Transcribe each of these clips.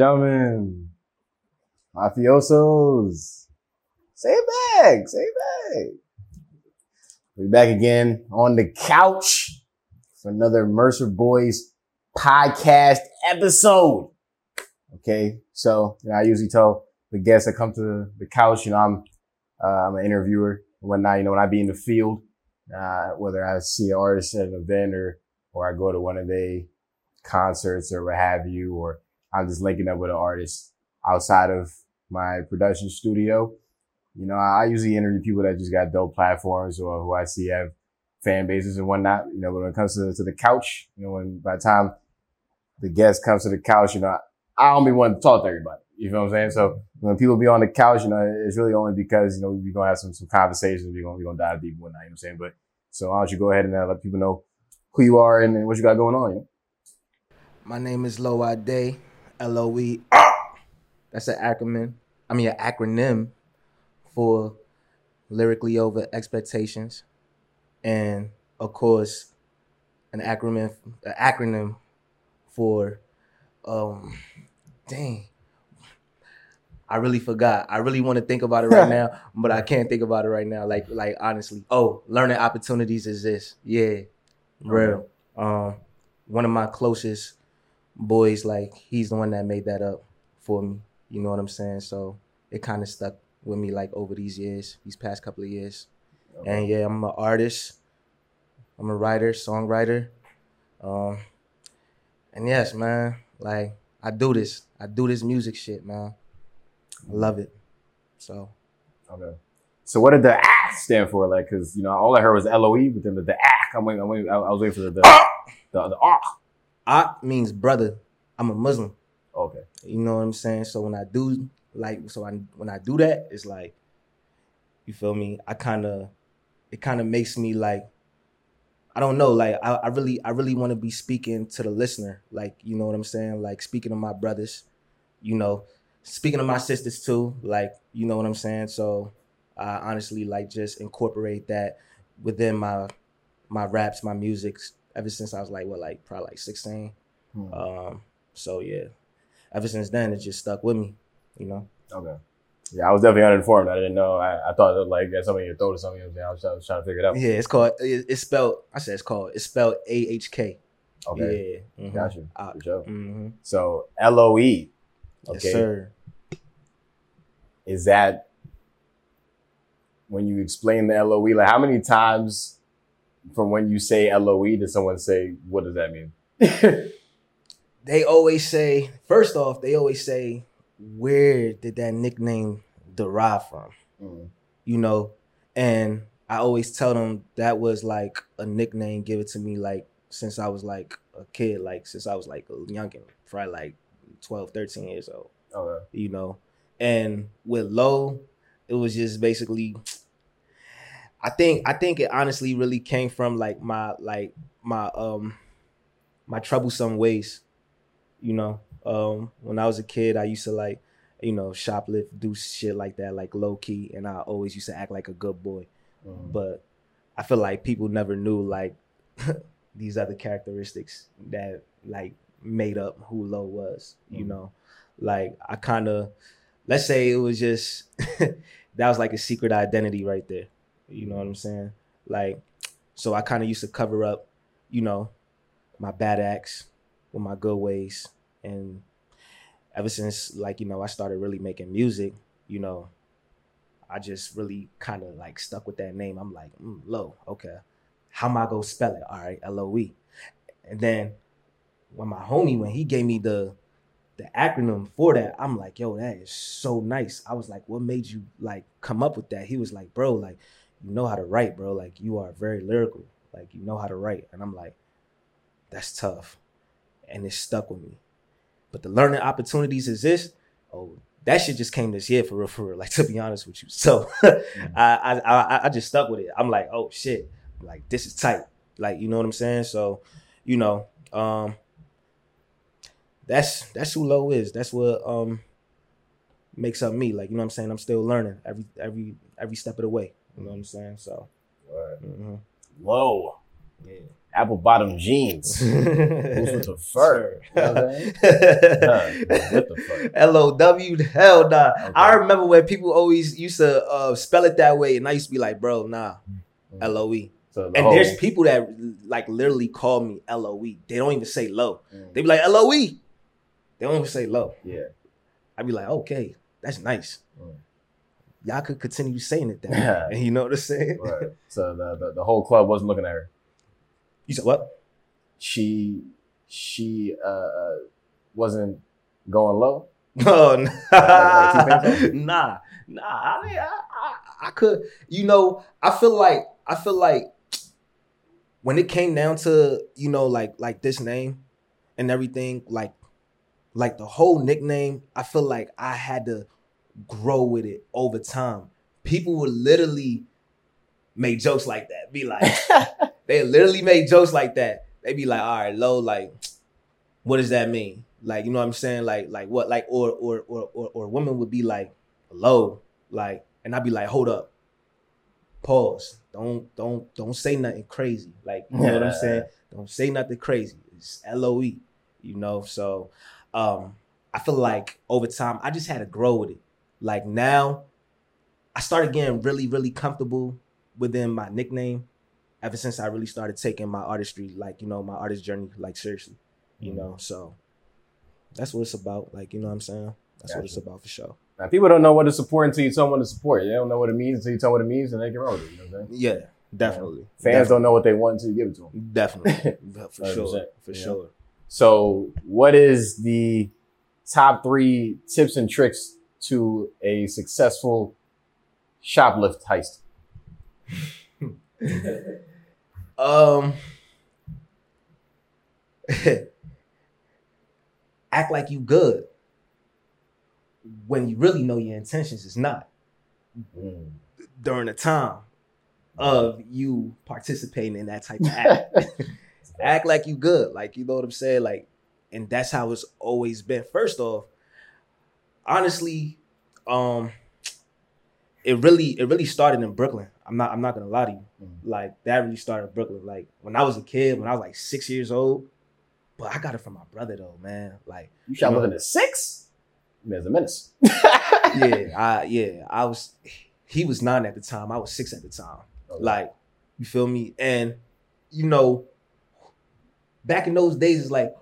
gentlemen, mafiosos, say it back, say it back. We're back again on the couch for another Mercer Boyz podcast episode. Okay, so you know, I usually tell the guests that come to the couch, you know, I'm uh, I'm an interviewer and whatnot. You know, when I be in the field, uh, whether I see an artist at an event or or I go to one of their concerts or what have you, or I'm just linking up with an artist outside of my production studio. You know, I usually interview people that just got dope platforms or who I see have fan bases and whatnot. You know, when it comes to, to the couch, you know, when by the time the guest comes to the couch, you know, I don't be to talk to everybody. You know what I'm saying? So when people be on the couch, you know, it's really only because, you know, we're to have some, some conversations. We're going, we're going to dive deep and whatnot. You know what I'm saying? But so why don't you go ahead and uh, let people know who you are and, and what you got going on, you know? My name is LOE Adde, L O E. That's an acronym. I mean, an acronym for lyrically over expectations, and of course, an acronym, an acronym for, um, dang. I really forgot. I really want to think about it right now, but I can't think about it right now. Like, like honestly. Oh, learning opportunities exist. Yeah, real. Um, one of my closest boys, like he's the one that made that up for me. You know what I'm saying? So it kind of stuck with me like over these years, these past couple of years. And yeah, I'm an artist. I'm a writer, songwriter. Um, and yes, man, like I do this. I do this music shit, man. I love it. So Okay. So what did the ACK stand for? Like, cause you know, all I heard was LOE, but then the, the ACK, I'm waiting, I'm waiting, I I was waiting for the, the, the, the ACK. Ak means brother. I'm a Muslim. Okay. You know what I'm saying? So when I do like so I when I do that, it's like you feel me? I kind of it kind of makes me like I don't know, like I, I really I really want to be speaking to the listener, like you know what I'm saying? Like speaking to my brothers, you know, speaking to my sisters too, like you know what I'm saying? So I honestly like just incorporate that within my my raps, my music ever since I was like what like probably like 16. Hmm. Um so yeah. Ever since then it just stuck with me, you know. Okay. Yeah, I was definitely uninformed. I didn't know. I, I thought it like had something in your throat or something. You know what I'm? I was, trying, I was trying to figure it out. Yeah, it's called. it- It's spelled. I said it's called. It's spelled A H K. Okay. Yeah. mhm. Got you. Ah, For sure. mhm. So LOE, Yes, okay, sir. is that when you explain the LOE? Like, how many times from when you say LOE does someone say, "What does that mean"? They always say. First off, they always say, "Where did that nickname derive from?" Mm. You know, and I always tell them that was like a nickname given to me like since I was like a kid, like since I was like a youngin, probably like 12, 13 years old. Okay. you know. And with low, it was just basically I think I think it honestly really came from like my like my um my troublesome ways. You know. Um when I was a kid I used to like, you know, shoplift, do shit like that, like low key, and I always used to act like a good boy. Mm. But I feel like people never knew like these other characteristics that like made up who Low was, you Mhm. know. Like I kind of let's say it was just that was like a secret identity right there. You know what I'm saying? Like so I kind of used to cover up, you know, my bad acts with my good ways and ever since like, you know, I started really making music, you know, I just really kind of like stuck with that name. I'm like, mm, Low, okay. How am I gonna spell it? All right, L O E. And then when my homie, when he gave me the the acronym for that, I'm like, yo, that is so nice. I was like, what made you like come up with that? He was like, bro, like you know how to write, bro. Like you are very lyrical. Like you know how to write. And I'm like, that's tough. And it stuck with me. But the learning opportunities exist. Oh, that shit just came this year for real, for real. Like to be honest with you. So I, I I I just stuck with it. I'm like, oh shit, like this is tight. Like you know what I'm saying. So, you know, um, that's that's who Low is. That's what um makes up me. Like you know what I'm saying. I'm still learning every every every step of the way. You know what I'm saying. So, Alright. mhm. Low. yeah. apple bottom jeans. Who's with the fur? You know what I'm saying? with the fur. L O W hell nah. Okay. I remember when people always used to uh, spell it that way, and I used to be like, bro, nah, L O E. So the And whole- there's people that like literally call me L O E. They don't even say low. Mm, They be like L O E. They don't even say low. yeah. I'd be like, okay, that's nice. Mm. Y'all could continue saying it that way. And you know what I'm saying? Right. So the, the the whole club wasn't looking at her. You said what? She she uh, uh wasn't going low. Oh Like, you nah, nah, nah. I, mean, I, I, I could, you know, I feel like I feel like when it came down to you know like like this name and everything, like like the whole nickname, I feel like I had to grow with it over time. People would literally make jokes like that. Be like, they literally made jokes like that. They be like, all right, low, like, what does that mean? Like, you know what I'm saying? Like, like what? Like, or or or or, or women would be like, low, like, and I'd be like, hold up, pause. Don't don't don't say nothing crazy. Like, you know what I'm saying? Don't say nothing crazy. It's L O E. You know, so um, I feel like over time I just had to grow with it. Like now, I started getting really, really comfortable within my nickname ever since I really started taking my artistry, like, you know, my artist journey, like seriously. You mm-hmm. know, so that's what it's about. Like, you know what I'm saying? That's what it's about for sure. Now people don't know what to support until you tell them what to support. They don't know what it means until you tell them what it means, and they can roll with it. You know what I'm saying? Yeah, definitely. Fans don't know what they want until you give it to them. Definitely. for sure. For yeah. sure. So, what is the top three tips and tricks to a successful shoplift heist? Um act like you good when you really know your intentions is not during the time of you participating in that type of act. act like you good. Like you know what I'm saying? Like, and that's how it's always been. First off, honestly, um, it really it really started in Brooklyn. I'm not I'm not gonna lie to you. Mhm. Like that really started in Brooklyn. Like when I was a kid, when I was like six years old. But I got it from my brother though, man. Like You shot looking at six? There's a menace. yeah, I yeah, I was he was nine at the time. I was six at the time. Okay. Like, you feel me? And you know, back in those days, it's like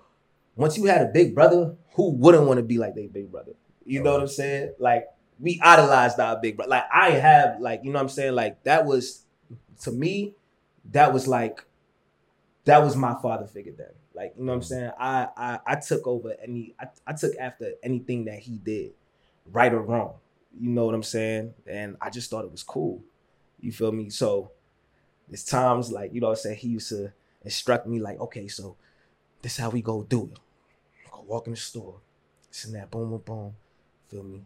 once you had a big brother, who wouldn't want to be like their big brother? You know what I'm saying? Like we idolized our big brother. Like I have, like, you know what I'm saying? Like that was to me, that was like that was my father figure then. Like, you know what I'm saying? I I, I took over any I, I took after anything that he did, right or wrong. You know what I'm saying? And I just thought it was cool. You feel me? So there's times like, you know what I'm saying, he used to instruct me like, okay, so this how we go do it. Go walk in the store. This and that, boom, boom, boom. Feel me?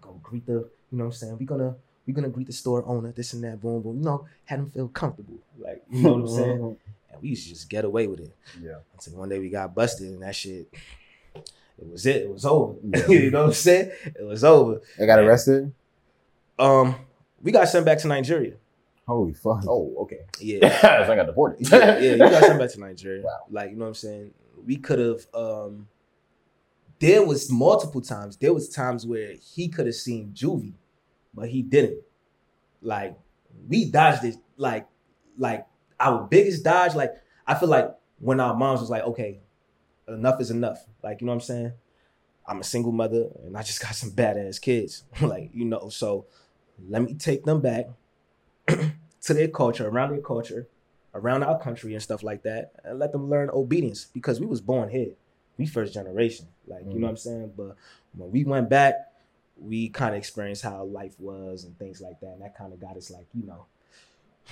Go greet the, you know what I'm saying? We're gonna we're gonna greet the store owner, this and that, boom, boom. You know, have him feel comfortable. Like, you know what I'm saying? And we used to just get away with it. Yeah. Until one day we got busted and that shit, it was it. It was over. Yeah. you know what I'm saying? It was over. They got arrested. Um, we got sent back to Nigeria. Holy fuck! Oh, okay. Yeah. so I got deported. yeah, yeah, you got sent back to Nigeria. Wow. Like, you know what I'm saying? We could have um there was multiple times. There was times where he could have seen Juvie, but he didn't. Like, we dodged it like like our biggest dodge, like I feel like when our moms was like, okay, enough is enough. Like, you know what I'm saying? I'm a single mother and I just got some badass kids. like, you know, so let me take them back to their culture, around their culture, around our country and stuff like that, and let them learn obedience because we was born here. We first generation. Like, you know mm. what I'm saying? But when we went back, we kind of experienced how life was and things like that. And that kind of got us like, you know,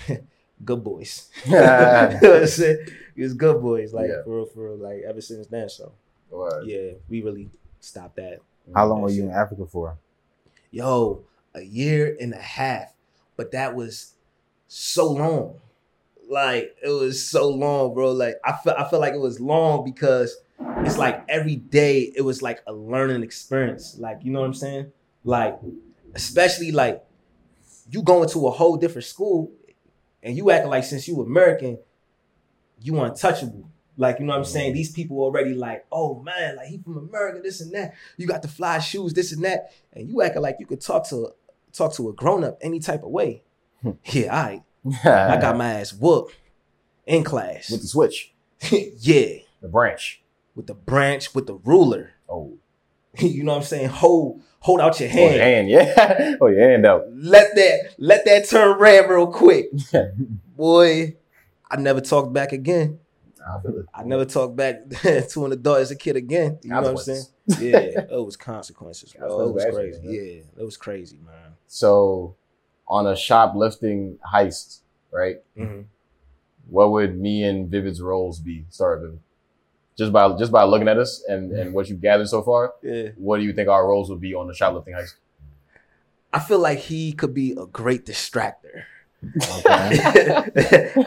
good boys. you know what I'm saying? It was good boys, like Yeah. for real, for real, like ever since then. So Word. yeah, we really stopped that. How long that were you shit. in Africa for? Yo, a year and a half, but that was so long. Like it was so long, bro. Like I feel, I feel like it was long because it's like every day it was like a learning experience. Like you know what I'm saying? Like especially like you going to a whole different school and you acting like since you American, you untouchable. Like, you know what I'm saying? These people already like, oh man, like he from America, this and that. You got the fly shoes, this and that. And you acting like you could talk to talk to a grown-up any type of way. Hmm. yeah, all right. I got my ass whooped in class. with the switch, yeah. the branch. With the branch, with the ruler. Oh, you know what I'm saying? Hold hold out your hand. oh, your hand. yeah. Oh, your hand out. Let that let that turn red real quick. Boy, I never talked back again. I. I never talked back to an adult as a kid again. You know what I'm saying? Yeah, it was consequences, bro. It was crazy. man. Yeah, it was crazy, man. So, on a shoplifting heist, right? hmm What would me and Vivid's roles be? Sorry, Vivid. Just by just by looking at us and, and what you've gathered so far, Yeah, what do you think our roles would be on the shoplifting heist? I feel like he could be a great distractor. Okay.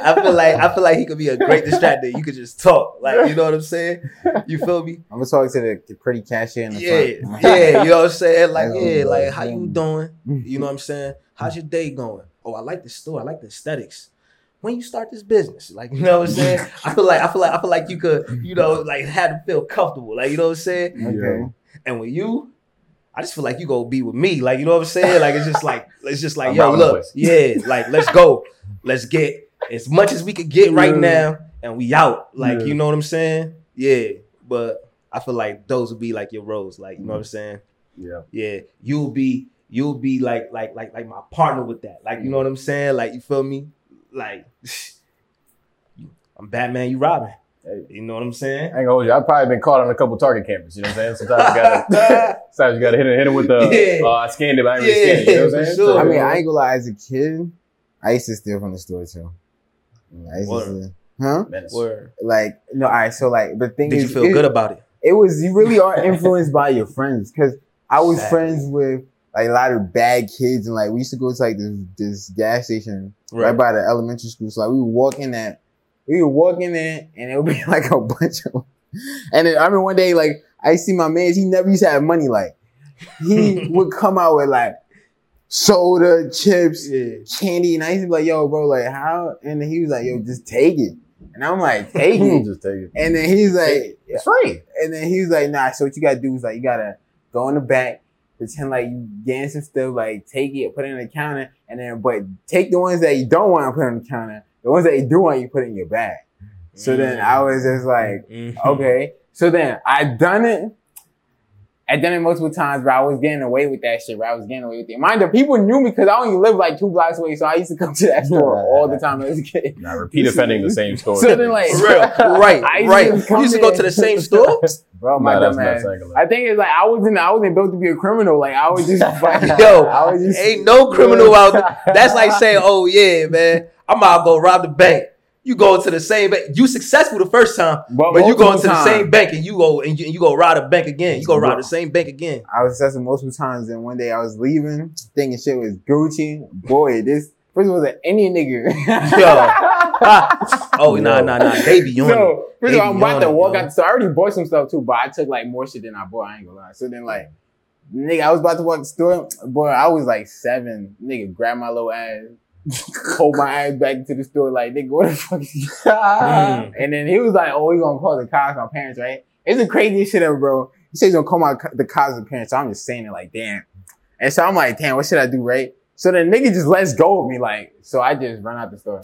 I feel like I feel like he could be a great distractor. You could just talk, like you know what I'm saying. You feel me? I'm gonna talk to the, the pretty cashier in the Yeah, front. yeah. You know what I'm saying? Like, yeah, like um, how you doing? You know what I'm saying? How's your day going? Oh, I like the store. I like the aesthetics. When you start this business, like you know what I'm saying? I feel like I feel like I feel like you could, you know, like have to feel comfortable. Like you know what I'm saying? Okay. And with you, I just feel like you gonna be with me. Like you know what I'm saying? Like it's just like it's just like I'm yo, look, yeah, like let's go, let's get as much as we could get right Yeah. now, and we out. Like Yeah. you know what I'm saying? Yeah, but I feel like those would be like your roles. Like you know what I'm saying? Yeah. Yeah, you'll be you'll be like like like like my partner with that. Like you know what I'm saying? Like you feel me? Like I'm Batman, you Robin. Hey. You know what I'm saying? I ain't gonna hold you. I've probably been caught on a couple target cameras. You know what I'm saying? Sometimes you gotta, sometimes you gotta hit it, hit it with the. Yeah. Uh, I scanned it, but I didn't Yeah, really scan it. You know what I'm saying? sure. I mean, I ain't gonna lie. As a kid, I used to steal from the store too. I used to Word. steal. Huh? Menace. Word. Like no, all right. So like the thing Did you feel it, good about it? it was you really are influenced by your friends because I was Exactly. friends with like a lot of bad kids and like we used to go to like this this gas station right, by the elementary school. So like we would walk in that, we would walk in there and it would be like a bunch of, and then I remember one day like I see my man, he never used to have money. Like he would come out with like soda, chips, Yeah. candy, and I used to be like, yo, bro, like how? And then he was like, yo, just take it. And I'm like, take it. Just take it. And then he's like, It's free. and then he's like, nah, so what you gotta do is like, you gotta go in the back, pretend like you some stuff, like take it, put it in the counter, and then, but take the ones that you don't want to put on the counter. The ones that you do want, you put in your bag. So then I was just like, Mhm. okay. So then I done it. I done it multiple times, but I was getting away with that shit, but I was getting away with it. Mind you, people knew me because I only lived like two blocks away, so I used to come to that store all the time as a kid. Nah, repeat offending the same store. So then, like- For real. Right, I used right. just You used to go to the same store? Bro, my Nah, dumb ass. I think it's like I wasn't I wasn't built to be a criminal. Like I was just fucking Yo, I was just Ain't no criminal out there. That's like saying, oh yeah, man, I'm out to go rob the bank. You go to the same bank. You successful the first time, But but you go into the same bank and you go and you, and you go rob a bank again. You go rob the same bank again. I was successful multiple times, and one day I was leaving, thinking shit was Gucci. Boy, this first was an Indian nigga. Yo, ah. Oh nah nah nah, they be on it. So first of all, I'm about to walk out. So I already bought some stuff too, but I took like more shit than I bought. I ain't gonna lie. So then like, nigga, I was about to walk the store. Boy, I was like seven. Nigga, grab my little ass, hold my ass back into the store. Like, nigga, what the fuck? Is? Mm. And then he was like, "Oh, we gonna call the cops." My parents, right? It's the craziest shit ever, bro. He said he's gonna call my the cops and parents. So I'm just saying it like, damn. And so I'm like, damn, what should I do, right? So the nigga just lets go of me, like. So I just run out the store.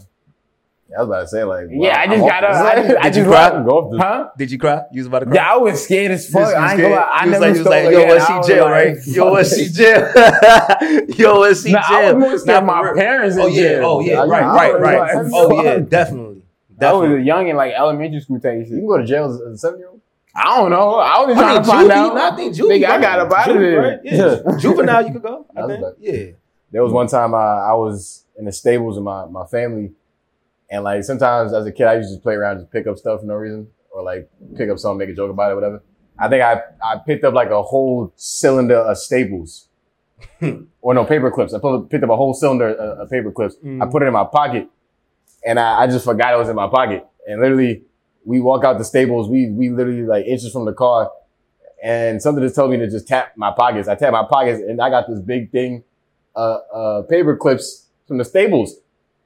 I was about to say, like, well, Yeah, I just I'm got off up. this. I just, I Did you just cry? run- Go off this. Huh? Did you cry? You was about to cry. Yeah, I was scared as fuck. You was- you I ain't gonna lie. I was never like, you was like, yo, again. let's I see was jail, like, right? Yo, let's fuck see this. jail. Yo, let's see I jail. was more scared my parents in Oh yeah, oh yeah, right, right, right. Oh yeah, fuck. definitely. I was a young and like elementary school type You can go to jail as a seven year old. I don't know. I was just I trying think to find juvie, out. nah, I think juvie. Nigga, I got up out of Juvie, there. right? Yeah. Juvenile, you could go. I That's think. Yeah. There was one time I, I was in the Staples with my, my family, and like sometimes as a kid I used to play around, just pick up stuff for no reason, or like pick up something, make a joke about it, whatever. I think I I picked up like a whole cylinder of staples, or no paper clips. I put, picked up a whole cylinder of, of paper clips. Mm. I put it in my pocket, and I, I just forgot it was in my pocket. And literally, we walk out the Staples. We we literally like inches from the car, and something just told me to just tap my pockets. I tap my pockets, and I got this big thing, uh, uh, paper clips from the Staples.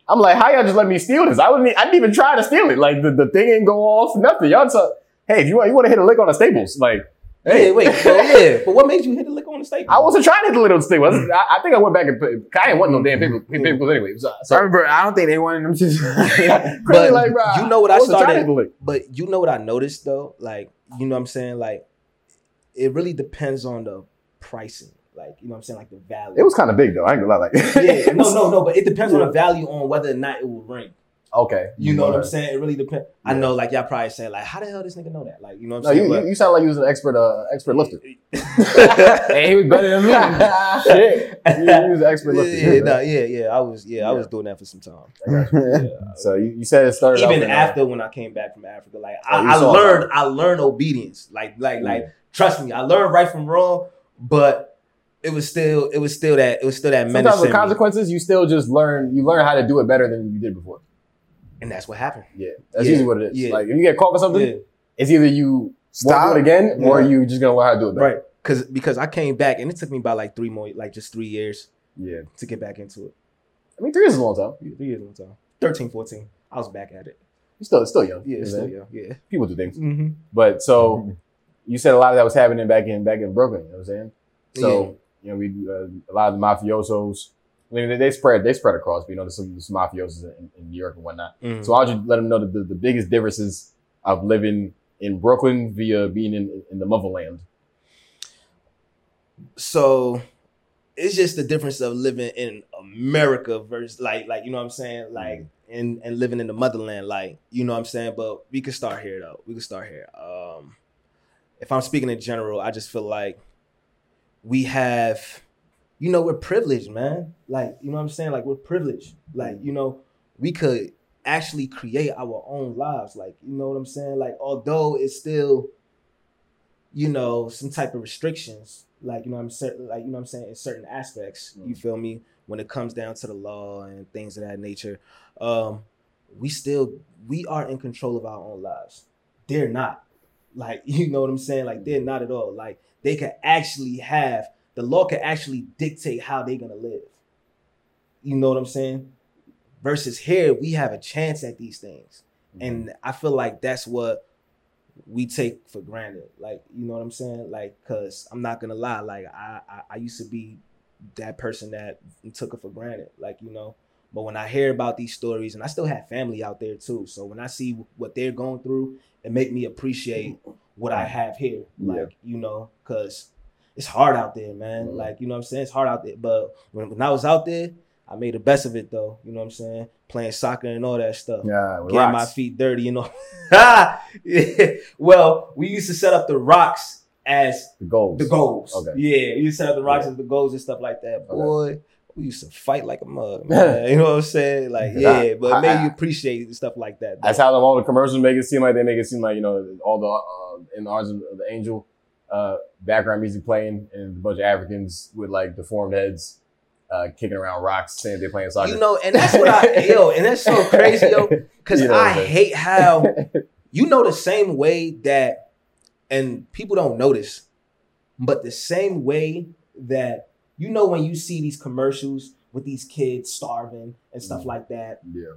I'm like, how y'all just let me steal this? I wasn't. I didn't even try to steal it. Like the, the thing ain't go off. Nothing. Y'all talk. Hey, if you want, you want to hit a lick on the staples. Like, hey, Yeah, wait, well, yeah. But what made you hit the lick on the staple? I wasn't trying to hit the lick on the staples. I, I think I went back and. put- I didn't want no damn paper, Mm. papers anyway. So, I remember, I don't think they wanted them to. clearly, like, bro, you know what I wasn't to started- lick. But you know what I noticed though? Like, you know what I'm saying? Like, it really depends on the pricing. Like, you know what I'm saying? Like the value. It was kind of big though. I ain't gonna lie. Like, yeah, no, no, no. But it depends on the value on whether or not it will ring. Okay, You know what I'm saying? It really depends. I know, like y'all probably saying, like, how the hell this nigga know that? Like, you know what I'm you, saying? you, you sound like you was an expert, uh, expert lifter. hey, he was better than me. Shit, you, you was an expert yeah, lifter. yeah, no, yeah, yeah. I was, yeah, I was doing that for some time. Yeah. So you, you said it started Even in, uh, after when I came back from Africa, like Oh, I, I learned, that. I learned obedience. Like, like, like, trust me, I learned right from wrong, but it was still, it was still that, it was still that Sometimes with consequences, you still just learn. You learn how to do it better than you did before. and that's what happened. Yeah, that's Yeah. usually what it is. Yeah. Like if you get caught with something, Yeah. it's either you Stop. it again, or you just gonna learn how to do it better. Right. Cause because I came back and it took me about like three more, like just three years Yeah, to get back into it. I mean, three years is a long time. Yeah, Three years is a long time. 13, 14. I was back at it. You still, still young. Yeah, You still young. Yeah. People do things, Mm-hmm. but so you said a lot of that was happening back in back in Brooklyn. You know what I'm saying? So you know, we uh, a lot of the mafiosos. I mean, they, they spread they spread across. But, you know, there's some, some mafiosos in, in New York and whatnot. Mhm. So why don't you let them know the, the, the biggest differences of living in Brooklyn via being in, in the motherland? so it's just the difference of living in America versus like like you know what I'm saying like and and living in the motherland like you know what I'm saying but we can start here though we can start here um if I'm speaking in general I just feel like we have you know we're privileged man. Like you know what I'm saying? Like we're privileged. Like you know we could actually create our own lives. Like you know what I'm saying? Like although it's still you know some type of restrictions like you know I'm saying, like you know what I'm saying? In certain aspects you Mm. feel me? When it comes down to the law and things of that nature um we still we are in control of our own lives. They're not like you know what I'm saying? Like they're not at all. Like they can actually have the law can actually dictate how they're gonna live. You know what I'm saying? Versus here we have a chance at these things. Mm-hmm. And I feel like that's what we take for granted. Like, you know what I'm saying? Like, cause I'm not gonna lie, like I, I I used to be that person that took it for granted. Like, you know, but when I hear about these stories, and I still have family out there too, so when I see what they're going through, it make me appreciate what I have here. Yeah. Like, you know, cause it's hard out there, man. Mhm. Like, you know what I'm saying? It's hard out there. But when, when I was out there, I made the best of it though. You know what I'm saying? Playing soccer and all that stuff Yeah, getting my feet dirty, you know. Yeah. Well, we used to set up the rocks as the goals. the goals. Okay. Yeah, we used to set up the rocks Yeah. as the goals and stuff like that. Okay. We used to fight like a mug, man. you know what I'm saying? Like, Yeah. yeah, but I- it made I- you appreciate stuff like that. That's how all the commercials make it seem like they make it seem like you know all the uh, in the arms of the angel uh, background music playing and a bunch of Africans with like deformed heads uh, kicking around rocks saying they're playing soccer. you know, and that's what I yo, and that's so crazy, yo, because You know I hate how you know the same way that and people don't notice but the same way that you know when you see these commercials with these kids starving and stuff Mhm. like that? Yeah,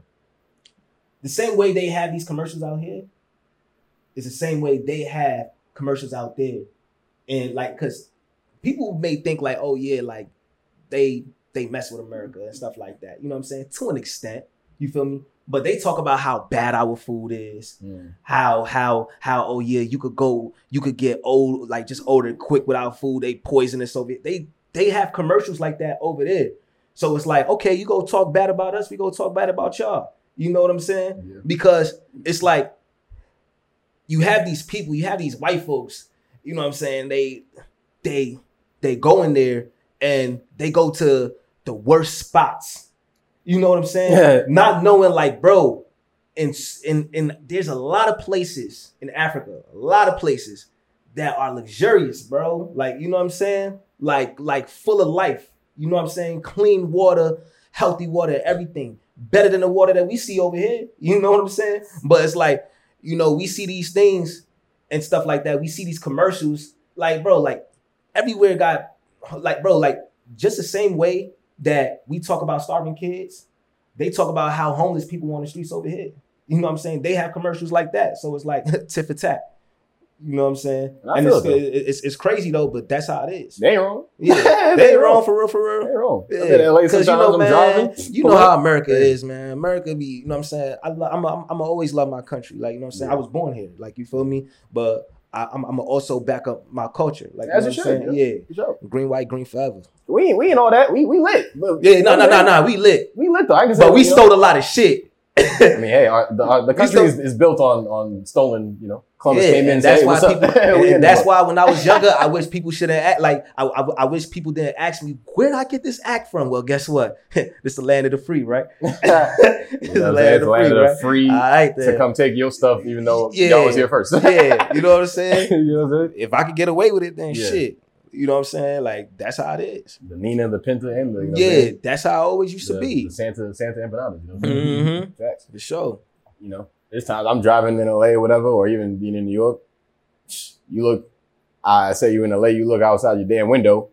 the same way they have these commercials out here is the same way they have commercials out there. And like because people may think like oh yeah like they they mess with america and stuff like that. You know what i'm saying? To an extent. You feel me? But they talk about how bad our food is Mm. how how how oh yeah you could go you could get old like just older quick without food. They poison us over they they have commercials like that over there. So it's like okay you go talk bad about us we go talk bad about y'all. You know what i'm saying? Yeah. because it's like you have these people you have these white folks you know what i'm saying? They they they go in there and they go to the worst spots. You know what i'm saying? Yeah. not knowing like bro in in in there's a lot of places in africa a lot of places that are luxurious bro. Like you know what i'm saying like like full of life you know what i'm saying clean water healthy water everything better than the water that we see over here you know what i'm saying but it's like you know we see these things and stuff like that we see these commercials like bro like everywhere got like bro like just the same way that we talk about starving kids they talk about how homeless people on the streets over here. You know what I'm saying? They have commercials like that. So it's like tit for tat. You know what I'm saying? And I And it's, it, it's it's crazy though, but that's how it is. They wrong. Yeah, they they wrong for real, for real. They wrong. Yeah, I'm in LA because you know, I'm man, driving. you know how. America is, man. America be, you know what I'm saying. I, lo- I'm, a, I'm, a always love my country, like you know what I'm saying. Yeah. I was born here, like you feel me. But I, I'm, I'm also back up my culture, like As you know what I'm should, saying. Yeah, sure. green, white, green forever. We ain't, we ain't all that. We we lit. But- Yeah, no, no, no, no. We lit, We lit though. I can say but we stole a lot of shit. I mean, hey, our, the, our, the country is, is built on on stolen. You know, Columbus yeah, came in that's said, why people. and, We in and that's why when I was younger, I wish people should have act like I, I, I wish people didn't ask me where did I get this act from. Well, guess what? this the land of the free, right? It's the what I'm saying? land It's of land the of free, the free right, to come take your stuff, even though Yeah. y'all was here first. yeah, you know what I'm saying. you know what I'm saying? If I could get away with it, then Yeah. shit. You know what I'm saying? Like that's how it is. The Nina, the Pinta, and the you know yeah, saying? that's how I always used to be. the Santa Santa empanadas. You know what I'm saying? Mhm. Facts. For sure. You know, there's times I'm driving in LA or whatever, or even being in New York. You look, I say you in LA, you look outside your damn window,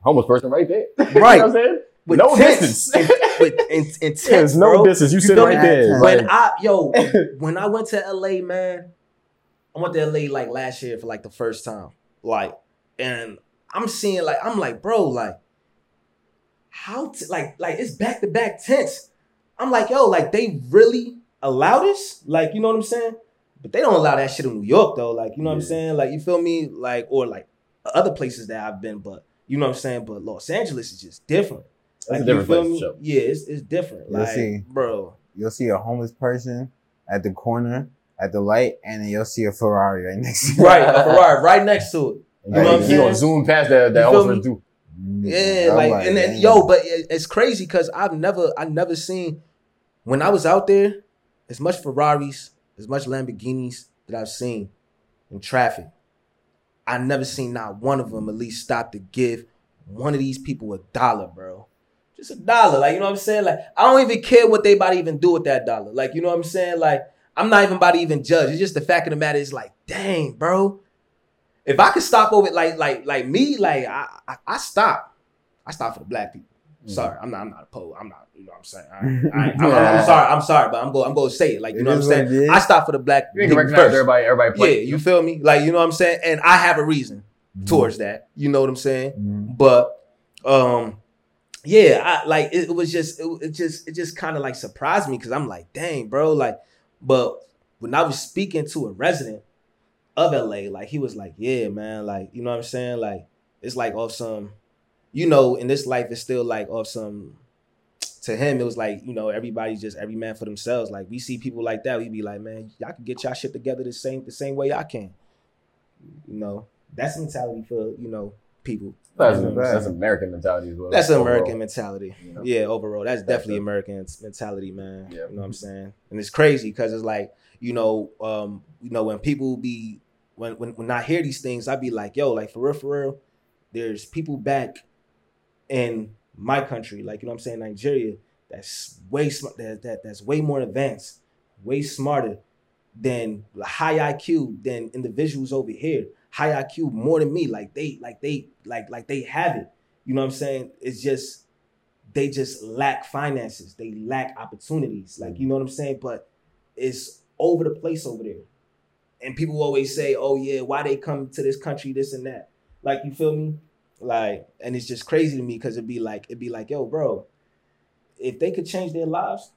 homeless person right there. you know Right. what I'm saying? With no tents. distance. With in, intense, There's no bro. distance. You, sit feel right me? there. When Like, I yo, when I went to LA, man, I went to LA like last year for like the first time. Like, and I'm seeing like I'm like, bro, like, how t- like like it's back to back tents. I'm like, yo, like they really allow this? Like, you know what I'm saying? But they don't allow that shit in New York though. Like, you know what I'm saying? Like, you feel me? Like, or like other places that I've been, but you know what I'm saying? But Los Angeles is just different. That's like, different you feel place me? sure. Yeah, it's it's different. You'll Like, see. bro. You'll see a homeless person at the corner at the light, and then you'll see a Ferrari right next to it. Right, a Ferrari right next to it. And You know what I'm you saying? gonna zoom past that that You feel homeless. Yeah, I'm like, and then yo, but it- it's crazy because I've never, I never seen when I was out there as much Ferraris, as much Lamborghinis that I've seen in traffic. I never seen not one of them at least stop to give one of these people a dollar, bro. Just a dollar, like you know what I'm saying. Like I don't even care what they about to even do with that dollar. Like you know what I'm saying. Like I'm not even about to even judge. It's just the fact of the matter is like, dang, bro. If I could stop over, like like like me, like I I, I stop. I stop for the black people. Mm-hmm. Sorry, I'm not. I'm not a poet. I'm not. You know what I'm saying. I, I, I'm, I'm, I'm sorry. I'm sorry, but I'm going. I'm going to say it. Like you It know what I'm saying. I stop for the black You people recognize first. everybody. Everybody Yeah, you feel me? Like you know what I'm saying. And I have a reason Mhm. towards that. You know what I'm saying. Mhm. But um, yeah, I like it, it was just it, it just it just kind of like surprised me because I'm like, dang, bro, like, but when I was speaking to a resident of LA, like he was like, yeah, man, like you know what I'm saying, like it's like off some, you know, in this life it's still like off some. To him, it was like you know everybody's just every man for themselves. Like we see people like that, we be like, man, y'all can get y'all shit together the same the same way I can. You know, that's mentality for you know people. That's, Not bad. that's American mentality as well. That's overall. American mentality. You know? Yeah, overall, that's definitely it. American mentality, man. Yeah. You know what I'm saying? And it's crazy because it's like, you know, um, you know, when people be when when when I hear these things, I be like, yo, like for real, for real, there's people back in my country, like you know what I'm saying, Nigeria, that's way smart that, that that's way more advanced, way smarter than high IQ than individuals over here. High IQ more than me. Like they like they like like they have it. You know what I'm saying? It's just they just lack finances. They lack opportunities. Like you know what I'm saying? But it's over the place over there. And people always say, "Oh yeah, why they come to this country, this and that." Like you feel me? Like, and it's just crazy to me because it'd be like, it'd be like, "Yo, bro, if they could change their lives,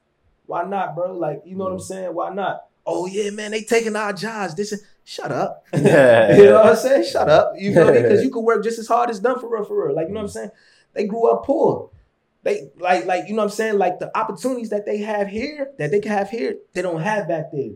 why not, bro? Like, you know what I'm mm. saying? Why not? Oh yeah, man, they taking our jobs. This and shut up. Yeah. you know what I'm saying? Shut up. You feel me? Because you could work just as hard as them for real, for real. Like, you know what I'm mm. saying? They grew up poor. They like, like, you know what I'm saying? Like the opportunities that they have here, that they can have here, they don't have back there.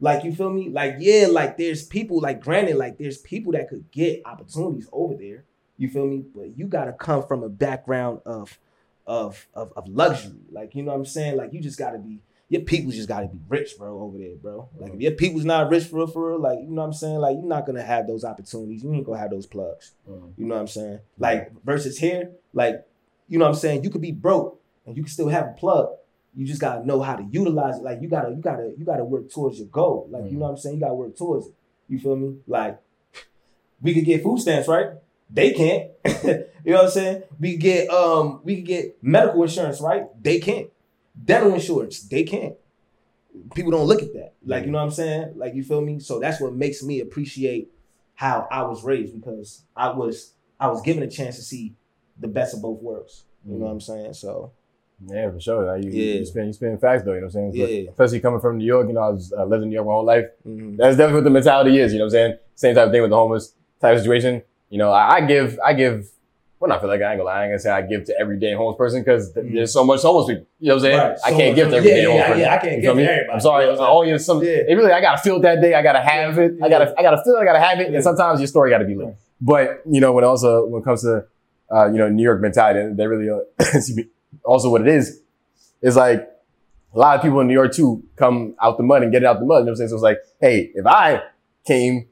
Like, you feel me? Like, yeah, like there's people, like granted, like there's people that could get opportunities over there. You feel me? But you gotta come from a background of of of, of luxury. Like, you know what I'm saying? Like you just gotta be your people just gotta be rich, bro, over there, bro. Like if your people's not rich for real, for real, like you know what I'm saying? Like you're not gonna have those opportunities. You ain't gonna have those plugs. Mhm. You know what I'm saying? Like versus here, like you know what I'm saying? You could be broke and you can still have a plug. You just gotta know how to utilize it. Like you gotta, you gotta, you gotta work towards your goal. Like you mm. know what I'm saying? You gotta work towards it. You feel me? Like we could get food stamps, right? They can't. you know what I'm saying? We get um we could get medical insurance, right? They can't. dental insurance, they can't. People don't look at that. Like, you mm. know what I'm saying? Like, you feel me? So that's what makes me appreciate how I was raised because I was I was given a chance to see the best of both worlds. You know mm. what I'm saying? So Yeah, for sure. Like, you, Yeah. you spend you spend facts though. You know what I'm saying? Yeah. Especially coming from New York. You know, I was uh, lived in New York my whole life. mhm. That's definitely what the mentality is. You know what I'm saying? Same type of thing with the homeless type of situation. You know, I, I give, I give. Well, I feel like I ain't gonna lie. I ain't gonna say I give to every day homeless person because th- Mhm. there's so much homeless people. You know what I'm saying? Right. I So can't give to every yeah, day yeah, homeless yeah. I can't You give feel to everybody. I'm sorry. You know I'm all you some. Yeah. It really, I gotta feel it that day. I gotta have it. I gotta, I gotta feel. it, I gotta have it. Yeah. And sometimes your story gotta be lit. But you know, when also when it comes to uh, you know New York mentality, they really uh, excuse me, also what it is is like a lot of people in New York too come out the mud and get it out the mud. You know what I'm saying? So it's like, hey, if I came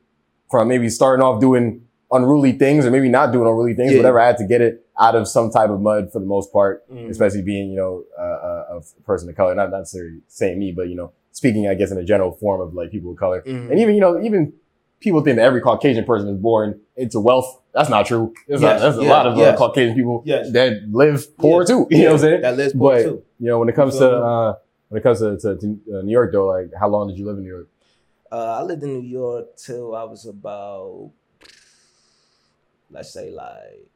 from maybe starting off doing unruly things or maybe not doing unruly things, Yeah. whatever, I had to get it out of some type of mud for the most part, Mhm. especially being, you know, uh, a person of color, not not necessarily saying me, but, you know, speaking, I guess, in a general form of like people of color. Mhm. And even, you know, even people think that every Caucasian person is born into wealth. That's not true. There's, Yes, a, there's a lot of uh. Caucasian people Yes. that live poor Yeah. too. You know what I'm saying? That lives poor But- too. You know, when it comes You to, uh, when it comes to, to, to uh, New York though, like how long did you live in New York? Uh, I lived in New York till I was about, let's say, like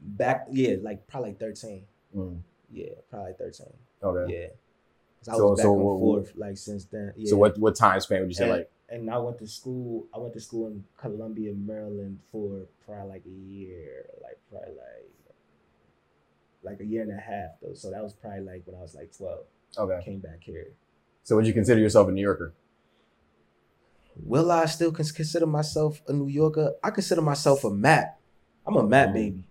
back, yeah, like probably like thirteen. Mm. Yeah, probably like thirteen. Okay. Yeah, So- so what- forth like since then. Yeah. So what, what time span would you say and, like? And I went to school. I went to school in Columbia, Maryland, for probably like a year, like probably like like a year and a half though. So that was probably like when I was like twelve. Okay. Came back here. So would you consider yourself a New Yorker? Will I still cons- consider myself a New Yorker? I consider myself a map. I'm a map Mhm. baby.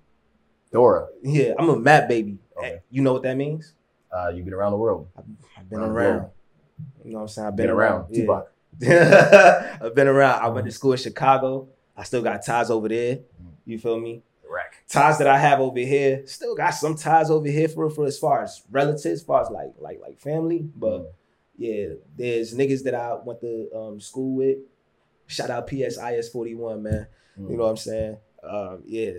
Dora, Yeah, I'm a map baby. Okay. You know what that means? uh, you've been around the world. I've, I've been Around around. You know what I'm saying? I've Been, been, around. around. yeah. Tupac. I've been around. I went to school in Chicago. I still got ties over there. You feel me? Rack. Ties that I have over here, still got some ties over here for for as far as relatives, as far as like like like family. But yeah, there's niggas that I went to um, school with. Shout out PSIS 41, man. Mm. You know what I'm saying? Um, yeah,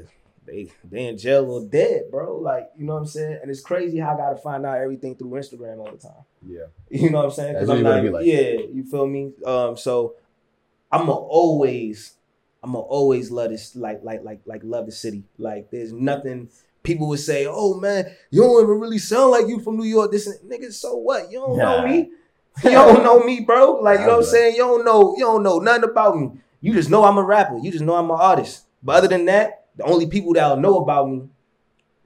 they they in jail or dead, bro. Like, you know what I'm saying? And it's crazy how I gotta find out everything through Instagram all the time. Yeah. You know what I'm saying? That's I'm it like, yeah, you feel me? Um, so I'm gonna always, I'm gonna always love this, like, like, like, like, love the city. Like, there's nothing. People would say, "Oh man, you don't even really sound like you from New York." This and nigga, so what? You don't know me. You don't know me, bro. Like, you know what I'm saying? You don't know, you don't know nothing about me. You just know I'm a rapper. You just know I'm an artist. But other than that, the only people that'll know about me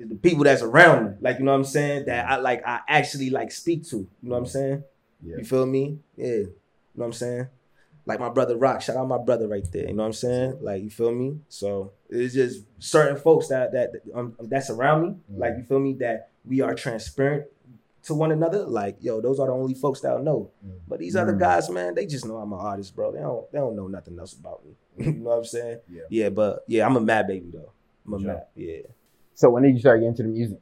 is the people that's around me. Like, you know what I'm saying? That I like I actually like speak to. You know what I'm saying? Yeah. You feel me? Yeah. You know what I'm saying? Like my brother Rock. Shout out my brother right there. You know what I'm saying? Like you feel me? So it's just certain folks that that um, that's around me. Like you feel me? That we are transparent to one another. Like yo, those are the only folks that'll know. Mm. But these other Mm. guys, man, they just know I'm an artist, bro. They don't they don't know nothing else about me. you know what I'm saying? Yeah. Yeah, but yeah, I'm a map baby though. I'm a Sure. mad. Yeah. So when did you start getting into the music?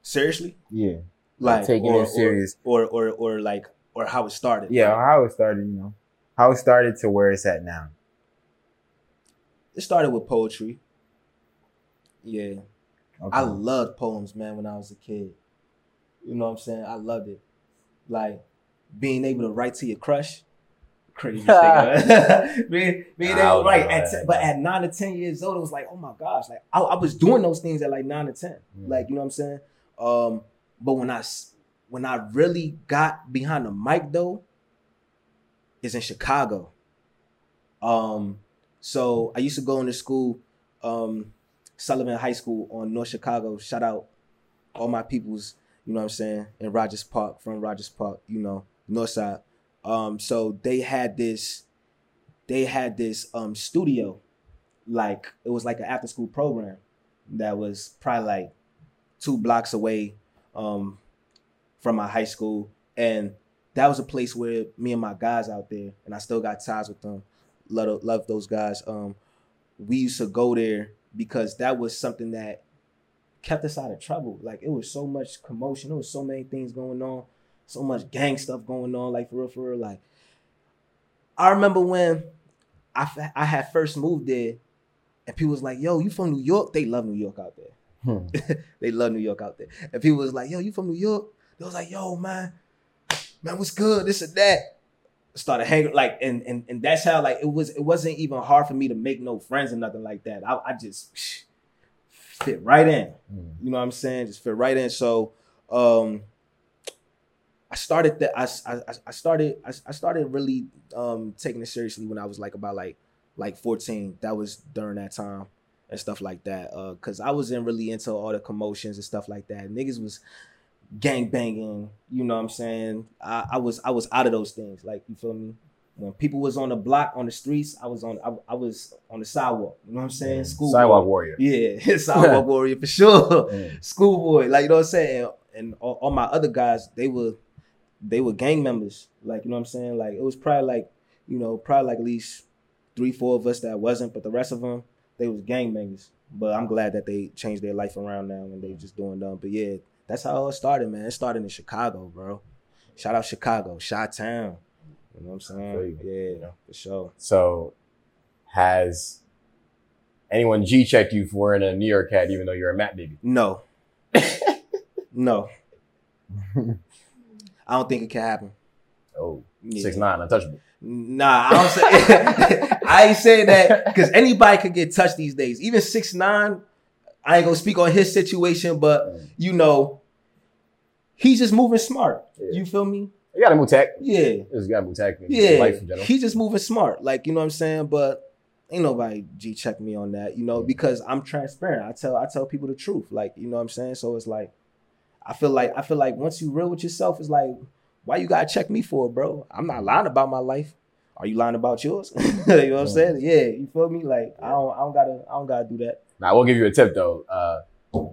Seriously? Yeah. Like taking or, it serious. Or, or or or like or how it started. Yeah, Like, how it started, you know. How it started to where it's at now. it started with poetry. Yeah. Okay. I loved poems, man, when I was a kid. You know what I'm saying? I loved it. Like being able to write to your crush. Crazy thing. man. being being able was to At but at nine to ten years old, it was like, oh my gosh. Like I, I was doing those things at like nine to ten. Mm. Like, you know what I'm saying? Um, but when I when I really got behind the mic though, is in Chicago. Um, so I used to go into school, um, Sullivan High School on North Chicago. Shout out all my peoples, you know what I'm saying, in Rogers Park, from Rogers Park, you know, North Side. Um, so they had this, they had this um studio, like it was like an after school program that was probably like two blocks away um from my high school. And that was a place where me and my guys out there, and I still got ties with them. Love, love those guys. Um, we used to go there because that was something that kept us out of trouble. Like it was so much commotion, there was so many things going on, so much gang stuff going on. Like for real, for real. Like I remember when I, I had first moved there, and people was like, "Yo, you from New York?" They love New York out there. Hmm. they love New York out there. And people was like, yo, you from New York? They was like, yo, man, man, what's good? This and that. Started hanging like, and and and that's how like it was. It wasn't even hard for me to make no friends or nothing like that. I, I just psh, fit right in. Mm. You know what I'm saying? Just fit right in. So, um, I started that. I, I I started I, I started really um taking it seriously when I was like about like like 14. That was during that time and stuff like that. Uh, cause I wasn't really into all the commotions and stuff like that. Niggas was gang banging, you know what I'm saying? I, I was I was out of those things. Like you feel me? When people was on the block on the streets, I was on I, I was on the sidewalk. You know what I'm saying? School Sidewalk warrior. Yeah, sidewalk warrior for sure. Mm. Schoolboy, like you know what I'm saying? And all, all my other guys, they were they were gang members. Like, you know what I'm saying? Like it was probably like, you know, probably like at least three, four of us that wasn't, but the rest of them, they was gang members. But I'm glad that they changed their life around now and they just doing them. But yeah, that's how it started, man. It started in Chicago, bro. Shout out Chicago, Shot Town. You know what I'm saying? Yeah, for sure. So, has anyone G checked you for wearing a New York hat, even though you're a map baby? No. no. I don't think it can happen. Oh, Yeah. six nine, untouchable. Nah, I don't say. I ain't saying that because anybody could get touched these days. Even six nine. I ain't gonna speak on his situation, but mm. you know, he's just moving smart. Yeah. You feel me? You gotta move tech. Yeah, You just gotta move tech. yeah. Life in general. He's just moving smart. Like you know what I'm saying. But ain't nobody g check me on that. You know because I'm transparent. I tell I tell people the truth. Like you know what I'm saying. So it's like I feel like I feel like once you real with yourself, it's like why you gotta check me for it, bro? I'm not lying about my life. Are you lying about yours? you know what I'm saying? Yeah, you feel me? Like I don't I don't gotta I don't gotta do that. Now, I will give you a tip though. Uh,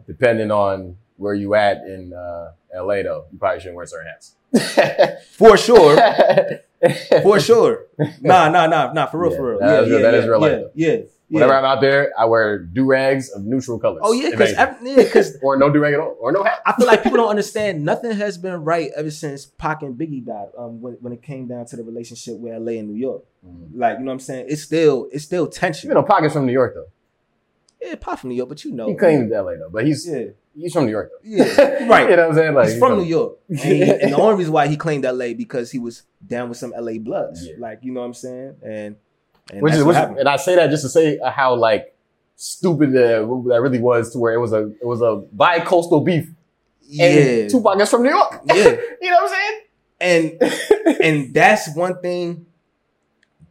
depending on where you at in uh, LA, though, you probably shouldn't wear certain hats. For sure. For sure. Nah, nah, nah, nah, for real, Yeah, for real. that Yeah, is yeah, that is yeah, real life, yeah, though. yeah, Whenever yeah. I'm out there, I wear do rags of neutral colors. Oh yeah, because yeah, or no do rag at all, or no hat. I feel like people don't understand. Nothing has been right ever since Pac and Biggie died. Um, when, when it came down to the relationship with LA and New York, like you know what I'm saying, it's still it's still tension. You know, Pocket's from New York though. yeah, Pac from New York, but you know, He claims LA though, but he's yeah, he's from New York though. yeah, right. you know what I'm saying? Like He's from know, New York, and, he- and the only reason why he claimed LA because he was down with some LA Bloods, Yeah. like you know what I'm saying, and, and Which is, which, happened. and I say that just to say how like stupid uh, that really was to where it was a it was a bi-coastal beef. yeah, And Tupac is from New York. yeah, you know what I'm saying? and and that's one thing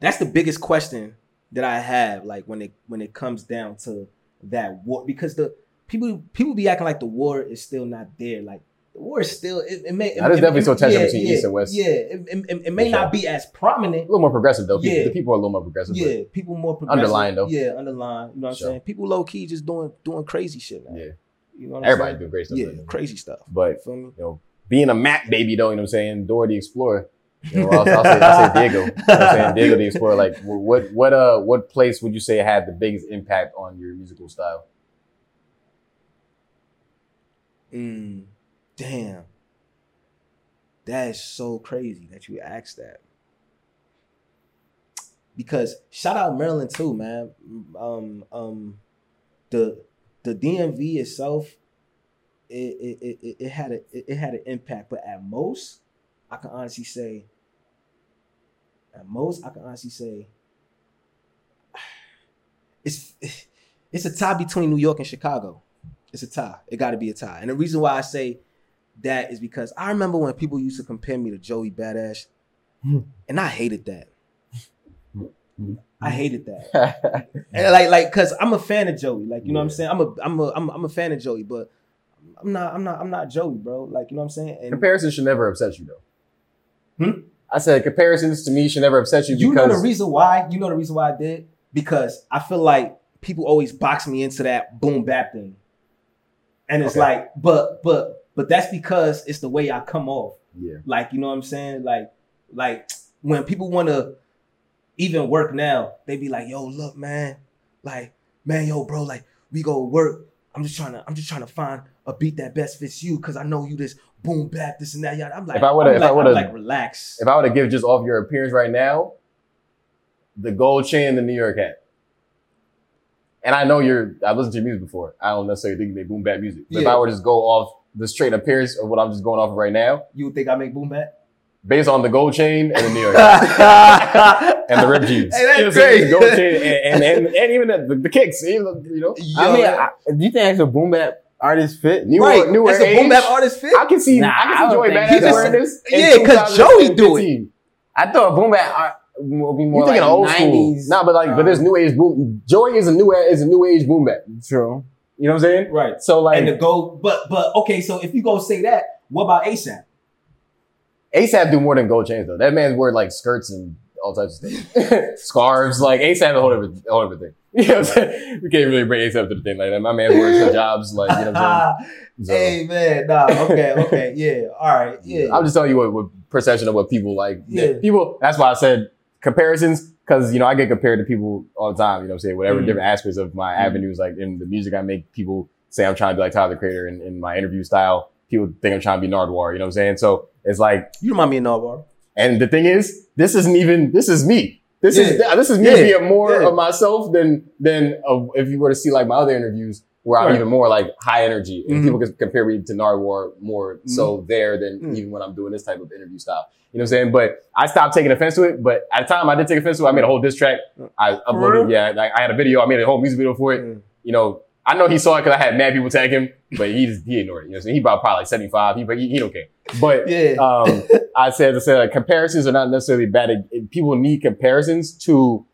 that's the biggest question that i have like when it when it comes down to that war because the people people be acting like the war is still not there like the war is still it, it may Now, there's it- definitely it- still tension yeah, between yeah, East and West. yeah it, it, it- it may For not be as prominent. a little more progressive though. People, Yeah. The people are a little more progressive. yeah people more progressive. Underlying, though. yeah underline you know what Sure. i'm saying people low-key just doing doing crazy shit now. Yeah. you know what Everybody I'm saying? doing great stuff. yeah crazy stuff But you feel me you know, being a map baby though, you know what I'm saying? Dora the Explorer. You know, I'll, I'll say, I'll say Diego. You know what I'm saying? Diego the Explorer. Like, what, what, uh, what place would you say had the biggest impact on your musical style? Mm, damn. That is so crazy that you asked that. Because shout out Maryland too, man. Um, um, the the DMV itself, it it, it, it- had a it, it had an impact, but at most, I can honestly say, at most, I can honestly say, it's it's a tie between New York and Chicago. It's a tie. It got to be a tie. And the reason why I say that is because I remember when people used to compare me to Joey Badass, and I hated that. I hated that. And like, like, cause I'm a fan of Joey. Like, you know what I'm saying? I'm a, I'm a, I'm, I'm a fan of Joey, but I'm not, I'm not, I'm not Joey, bro. Like, you know what I'm saying? And Comparisons should never upset you though. Hmm? I said comparisons to me should never upset you you know the reason why? You know the reason why I did? Because I feel like people always box me into that boom bap thing. And it's Okay. like, but, but, but that's because it's the way I come off. yeah, Like, you know what I'm saying? Like, like when people want to even work now, they be like, yo, look, man, like, man, yo, bro, like, we go work. I'm just trying to, I'm just trying to find a beat that best fits you because I know you this boom bap, this and that. Yada. I'm like, If I would've- I'm if I like, would've- like, relax. if I were to give just off your appearance right now, the gold chain the New York hat. and I know you're. I've listened to your music before. I don't necessarily think you boom bap music. But if I were to just go off the straight appearance of what I'm just going off of right now, You would think I make boom bap? based on the gold chain and the New York and and the rib jeans, Hey, that's You know what I'm saying? great. The gold chain and and, and, and even the, the, the kicks, even you know, I mean, I, do you think that's a boom bap artist fit? New right, newer that's a age. boom bap artist fit. I can see Nah, I I can see don't Joey think Badass he's- wearing this. in Yeah, 'cause Joey do it. I thought boom bap art will be more You thinking like of old school? 90s. Nah, but like, but there's new age boom. Joey is a new is a new age boom bap. True. You know what I'm saying? Right. So like, and the gold, but but okay, so if you go say that, what about ASAP? ASAP do more than gold chains though. That man's wear like skirts and all types of things, scarves. Like ASAP, a whole different, a whole different thing. You know what I'm saying? We can't really bring ASAP to the thing like that. My man works wears jobs, like you know what I'm saying. So, hey man, nah, okay, okay, yeah, all right, yeah. I'm just telling you what, what perception of what people like. Yeah. People. That's why I said comparisons because you know I get compared to people all the time. You know saying? Whatever Mhm. different aspects of my Mhm. avenues, like in the music I make, people say I'm trying to be like Tyler the Creator in, in my interview style. People think I'm trying to be Nardwuar. You know what I'm saying? So it's like, you remind me of Nardwuar. and the thing is, this isn't even. This is me. This is this is me Yeah. being more Yeah. of myself than than if you were to see like my other interviews where I'm Right. even more like high energy and Mhm. people can compare me to Nardwuar more so there than Mm. even when I'm doing this type of interview style. You know what I'm saying? But I stopped taking offense to it. But at the time I did take offense to it. I made a whole diss track. I uploaded, yeah, like I had a video. I made a whole music video for it. Mm. You know, I know he saw it because I had mad people tag him, but he just, he ignored it. You know what I'm saying? He about probably like 75. He, but he, he don't care. But Yeah. um, I said, I said like, comparisons are not necessarily bad. People need comparisons to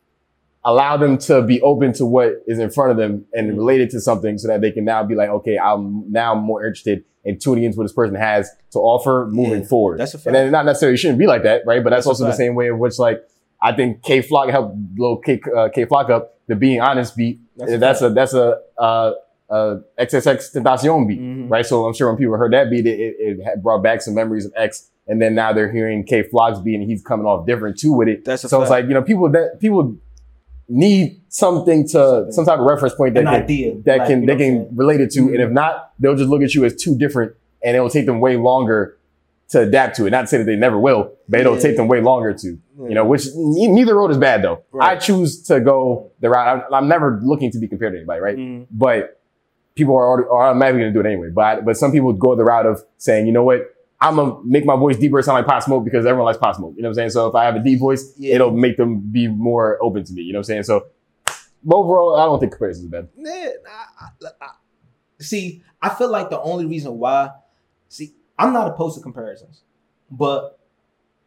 allow them to be open to what is in front of them and Mhm. related to something so that they can now be like, okay, I'm now more interested in tuning into what this person has to offer moving Yeah, forward. that's a fact. And then not necessarily shouldn't be like that, right? But that's, That's also the same way of which like, I think Kay Flock helped blow K, uh, Kay Flock up, the being honest beat. That's a that's a, uh, uh, XXXTentacion beat Mhm. right? So I'm sure when people heard that beat, it, it, it brought back some memories of X, and then now they're hearing Kay Flock's beat, and he's coming off different too with it. That's a so it's like you know, people that people need something to Something. some type of reference point that An can, idea that like, can you they know can relate it to, Mhm. and if not, they'll just look at you as too different, and it will take them way longer to adapt to it. Not to say that they never will, but it'll Yeah. take them way longer to. You know, which neither road is bad though. Right. I choose to go the route. I'm, I'm never looking to be compared to anybody, right? Mhm. but people are, already, are automatically going to do it anyway. But but some people go the route of saying, you know what, I'm gonna make my voice deeper, sound like Pop Smoke because everyone likes Pop Smoke. You know what I'm saying? So if I have a deep voice, Yeah. it'll make them be more open to me. You know what I'm saying? So overall, I don't think comparisons is bad. Yeah, I, I, I, see, I feel like the only reason why, see, I'm not opposed to comparisons, but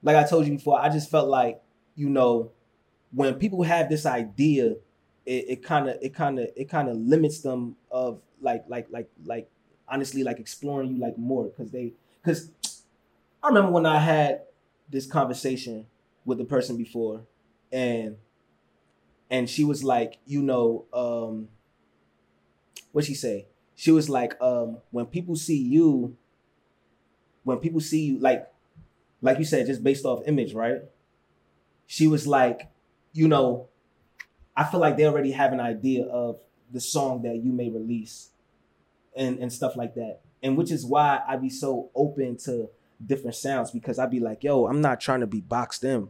like I told you before, I just felt like, you know, when people have this idea, it kind of, it kind of, it kind of limits them of like, like, like, like, honestly, like exploring you like more because they, because I remember when I had this conversation with the person before, and and she was like, you know, um, what she say? She was like, um, when people see you, when people see you, like, like you said, just based off image, right? She was like, you know, I feel like they already have an idea of the song that you may release, and and stuff like that, and which is why I be so open to different sounds because I'd be like, yo, I'm not trying to be boxed in.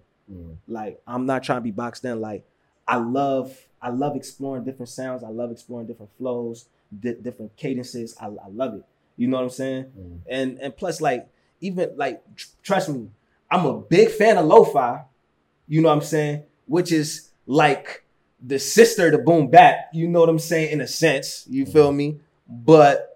Like I'm not trying to be boxed in. Like I love I love exploring different sounds. I love exploring different flows, di- different cadences. I, I love it. You know what I'm saying? Mm. And and plus like even like tr- trust me, I'm a big fan of lo-fi. You know what I'm saying? Which is like the sister to boom bap. You know what I'm saying? In a sense, you feel me? But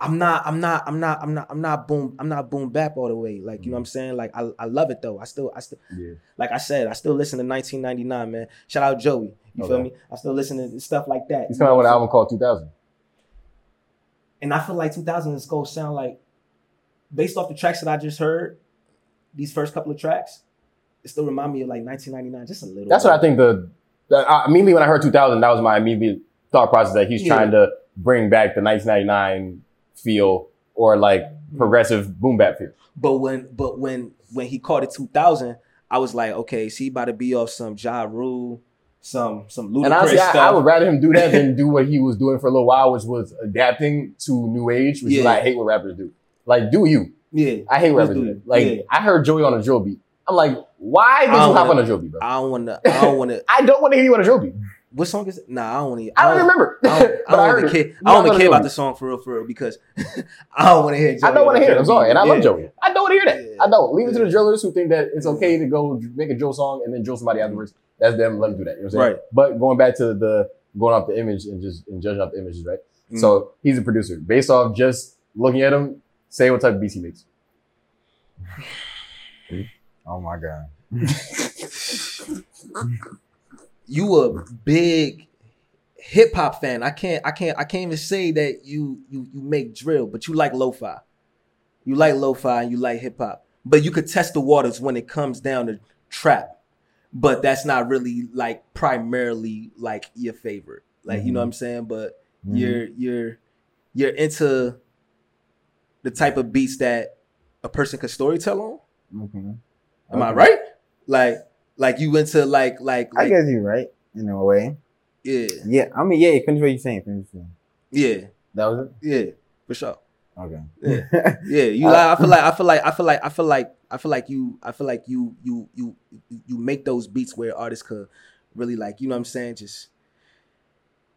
I'm not, I'm not, I'm not, I'm not, I'm not boom, I'm not boom bap all the way. Like, you know what I'm mm. saying? Like, I, I love it though. I still, I still, Yeah. like I said, I still listen to 1999, man. Shout out Joey. You feel me? I still listen to stuff like that. He's coming out with an album called 2000. And I feel like 2000 is gonna sound like, based off the tracks that I just heard, these first couple of tracks, it still remind me of like 1999, just a little. That's bit. what I think. The, the I, immediately when I heard 2000, that was my immediate thought process that he's Yeah. trying to bring back the 1999 feel or like Mm-hmm. progressive boom bap feel. But when but when when he called it 2000, I was like, okay, so about to be off some Ja Rule, some some And Ludacris honestly, I, stuff. I would rather him do that than do what he was doing for a little while, which was adapting to new age, which is Yeah. what I hate what rappers do. Like, do you? yeah, I hate what rappers do do. Like, Yeah. I heard Joey on a drill beat. I'm like, why did you hop on wanna- a drill beat, bro? I don't want to. I don't want to. I don't want to hear you on a drill beat. What song is it? Nah, I don't want to. I don't remember. I don't, I don't heard even it. care. I don't even care about the song for real, for real, because I don't want to hear. I don't want to hear it. I'm sorry, and I love Yeah. Joey. I don't want to hear that. Yeah. I don't. Leave it to the drillers who think that it's okay to go make a drill song and then drill somebody afterwards. That's them. Let them do that. You know what I'm saying? Right. But going back to the going off the image and just and judging off the images, right? Mm. So he's a producer. Based off just looking at him, say what type of beats he makes. Oh my god. you a big hip hop fan. I can't I can't I can't even say that you you you make drill, but you like lo-fi. You like lo-fi and you like hip hop. But you could test the waters when it comes down to trap. But that's not really like primarily like your favorite. Like you know what I'm saying? But Mhm. you're you're you're into the type of beats that a person could storytell on. Mhm. Am I right? Like like you went to like like I like guess you're right in a way. yeah. Yeah, I mean, yeah. Finish what you're saying. Finish what you're saying. Yeah, That was it. yeah, for sure. Okay. Yeah. Yeah, you Uh, like. I feel like. I feel like. I feel like. I feel like. I feel like you. I feel like you. You. You. You make those beats where artists could really like. You know what I'm saying? Just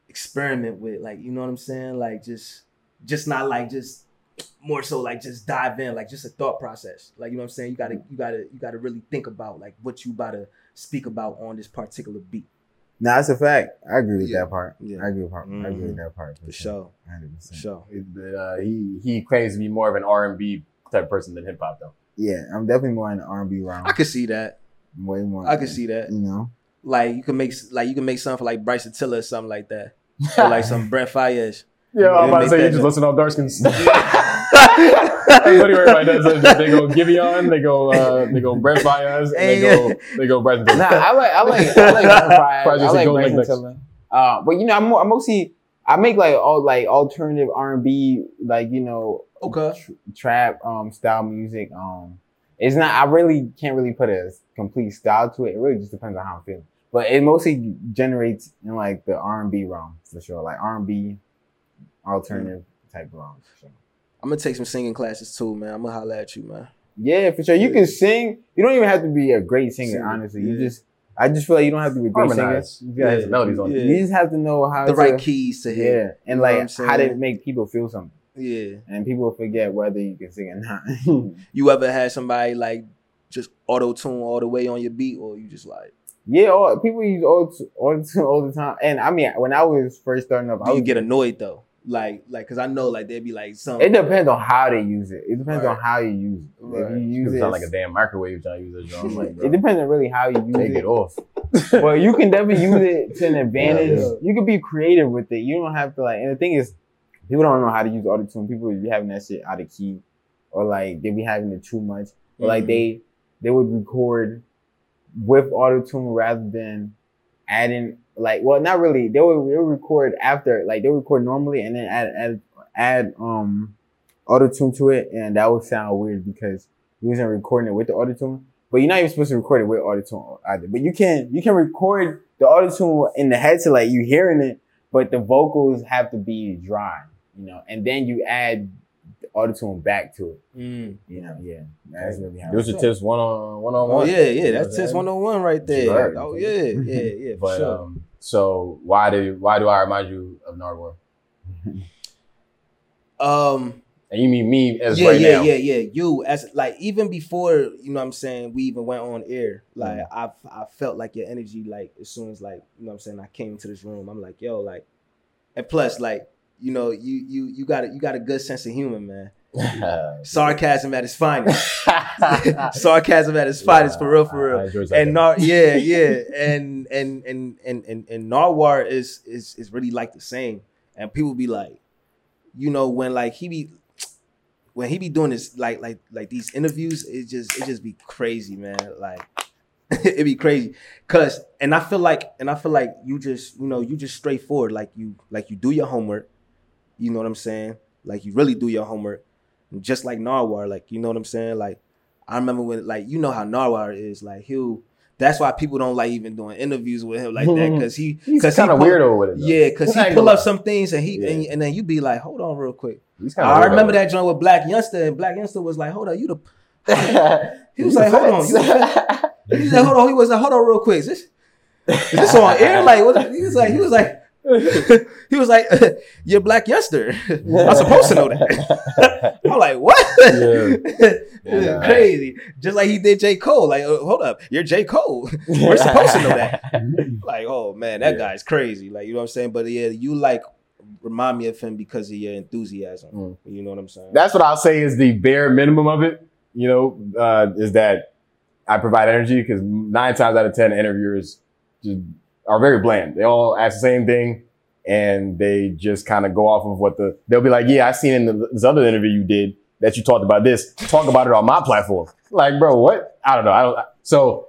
experiment with, like. You know what I'm saying? Like just, just not like just more so like just dive in, like just a thought process. Like you know what I'm saying? You gotta. You gotta. You gotta really think about like what you about to speak about on this particular beat. Nah, that's a fact. I agree with Yeah. that part. Yeah. I agree with part. I agree with Mhm. that part For sure. Hundred For percent. sure. Uh, he he claims to be more of an R and B type person than hip hop though. Yeah, I'm definitely more in the R&B round. I could see that. Way more. I could see that. You know. Like you can make like you can make something for like Bryce Tiller or something like that. Or like some Brent Faiyaz. Yeah, I'm about to say you just up. listen on dark skins. That's literally everybody does. They go Giveon, they go uh, they go Brent Faiyaz, and they go they go Bryson. Nah, I like I like I like Bryson Fires. I like go like Bryson. Tiller. Uh, but you know, I'm, I'm mostly I make like all like alternative R&B, like you know, Okay. tr- trap um style music. Um, it's not. I really can't really put a complete style to it. It really just depends on how I'm feeling. But it mostly generates in like the R&B realm for sure, like R&B alternative type realm for sure. I'm gonna take some singing classes too, man. I'm gonna holler at you, man. Yeah, for sure. You can sing. You don't even have to be a great singer, Singer, honestly. You just, I just feel like you don't have to be a great singer. You gotta have some melodies on it. Yeah. You just have to know how The to, right keys to hit. yeah, and You know what I'm like how to make people feel something, Yeah. and people forget whether you can sing or not. You ever had somebody like just auto tune all the way on your beat, or you just like yeah, all, people use auto all all the time, and I mean, when I was first starting up, I do you was, get annoyed though? Like like because I know like there'd be like some it depends on how they use it. It depends on how you use it. Right. If you You use it, sound like a damn microwave trying to use this drum. Like, it depends on really how you use take it. it off. well, you can definitely use it to an advantage. Yeah, You can be creative with it. You don't have to like. And the thing is, people don't know how to use auto tune. People be having that shit out of key, or like they be having it too much, or like Mhm. they they would record with auto tune rather than adding like well not really. They would, they would record after like they record normally and then add add add um auto tune to it. And that would sound weird because you wasn't recording it with the auto tune but you're not even supposed to record it with auto tune either. But you can you can record the auto tune in the head headset like you hearing it but the vocals have to be dry you know? And then you add auto tune back to it Mm. you know yeah that's really how Those it are tips one on one on Oh one. yeah, yeah, that's test 101 right there. Right. Oh yeah, yeah, yeah, But sure. um, so why do why do I remind you of Nardwuar? Um, And you mean me as yeah, right yeah, now? yeah, yeah. You as like even before, you know what I'm saying, we even went on air. Like Mm. I I felt like your energy, like as soon as like, you know what I'm saying, I came into this room, I'm like, yo, like and plus, like, you know, you you you got a you got a good sense of humor, man. Sarcasm at its finest. Sarcasm at its finest, for real, for real. And. Nar- yeah, yeah, and and and and and and Nardwuar is is is really like the same, and people be like, you know, when like he be when he be doing this like like like these interviews, it just it just be crazy, man. Like it be crazy, cause and I feel like and I feel like you just you know you just straightforward, like you like you do your homework, you know what I'm saying, like you really do your homework, just like Nardwuar, like you know what I'm saying, like. I remember when, like, you know how Narwhal is. Like, he'll. That's why people don't like even doing interviews with him like that because he, He's because kind of weirdo with it. Though. Yeah, because he pull up lie. some things and he Yeah. and, and then you be like, hold on, real quick. I remember that joint with Black Youngsta and Black Youngsta was like, hold on, you the. He was like, hold on, you the- He said, hold on. He was like, hold on, real quick. Is this Is this on air? Like, what, he was like, he was like, he was like, "You're black Yester." I'm supposed to know that. I'm like, what? Yeah. Yeah. Crazy. Just like he did J. Cole. Like, uh, hold up, you're J. Cole. We're supposed to know that. Like, oh man, that Yeah. guy's crazy. Like, you know what I'm saying? But yeah, you like remind me of him because of your enthusiasm. Mm. You know what I'm saying? That's what I'll say is the bare minimum of it. You know, uh, is that I provide energy because nine times out of ten interviewers just are very bland. They all ask the same thing and they just kind of go off of what the they'll be like. Yeah, I seen in the, this other interview you did that you talked about this. Talk about it on my platform. Like, bro, what? I don't know. I don't. So.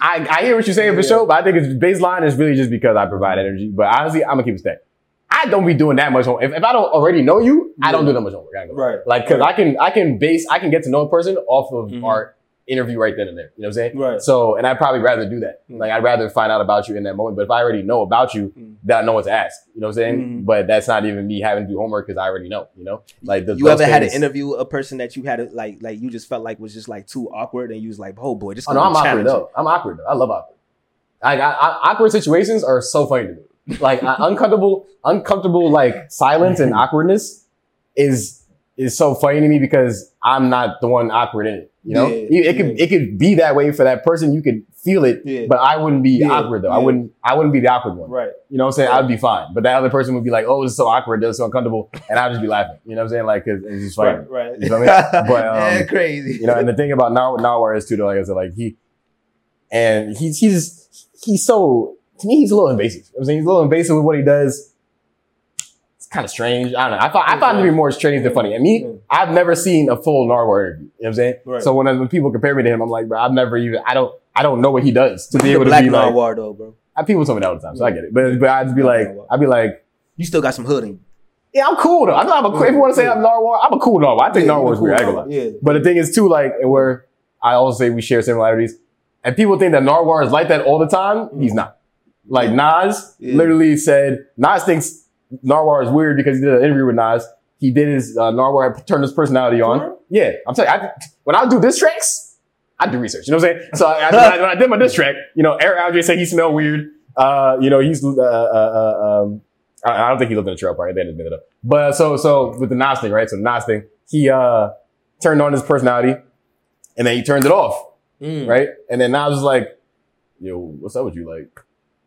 I, I hear what you're saying for Yeah. sure, but I think it's baseline is really just because I provide energy. But honestly, I'm gonna keep it stacked. I don't be doing that much homework. If, if I don't already know you, I don't do that much homework. I ain't gonna lie. Right. Like, cause I can, I can base, I can get to know a person off of Mhm. our interview right then and there. You know what I'm saying? Right. So, and I'd probably rather do that. Mm. Like, I'd rather find out about you in that moment. But if I already know about you, Mm. then I know what to ask. You know what I'm saying? Mhm. But that's not even me having to do homework because I already know. You know, like the, you those ever had an interview a person that you had to, like like you just felt like was just like too awkward and you was like, oh boy, this. Oh no, I'm awkward though. I'm awkward though. I love awkward. Like I, I, awkward situations are so funny to me. Like I, uncomfortable, uncomfortable like silence and awkwardness is is so funny to me because I'm not the one awkward in it. You know, Yeah, it could yeah. it could be that way for that person. You could feel it, Yeah. but I wouldn't be awkward though. I wouldn't I wouldn't be the awkward one. Right. You know what I'm saying? I'd be fine, but that other person would be like, "Oh, this is so awkward. This is so uncomfortable," and I'd just be laughing. You know what I'm saying? Like 'cause it's just funny. Right. Right. You feel me? But, um, yeah, crazy. You know, and the thing about Nar- Narwhal is too, though, like I said, like he, and he's, he's, he's so, to me, he's a little invasive. You know I'm saying he's a little invasive with what he does. It's kind of strange. I don't know. I thought I find it to be more strange than funny. And me, Yeah. I've never seen a full Narwhal interview. You know what I'm saying? Right. So when, when people compare me to him, I'm like, bro, I've never even, I don't, I don't know what he does to be able to black be like, Narwhal though, bro. I, people tell me that all the time, so I get it. But, but I'd be like, I'd be like, You still got some hood in you. yeah, I'm cool though. I'm I'm a, if you want to say I'm Narwhal, I'm a cool Narwhal. I think Yeah, Narwhal's weird. I cool ain't gonna lie. Yeah. But the thing is too, like, where I also say we share similarities, and people think that Narwhal is like that all the time. He's not. Like Nas Yeah. literally said, Nas thinks Narwhal is weird because he did an interview with Nas. He did his uh, Narwhal turned his personality on. Yeah, I'm telling you, I, when I do diss tracks, I do research. You know what I'm saying? So I, I, when, I, did my diss track, you know, Eric Andre said he smelled weird. Uh, you know, he's uh, uh, uh, um, I, I don't think he lived in a trailer park. They didn't admit it up. But so so with the Nas thing, right? So the Nas thing, he uh turned on his personality, and then he turned it off, Mm. right? And then Nas was like, "Yo, what's up with you? Like,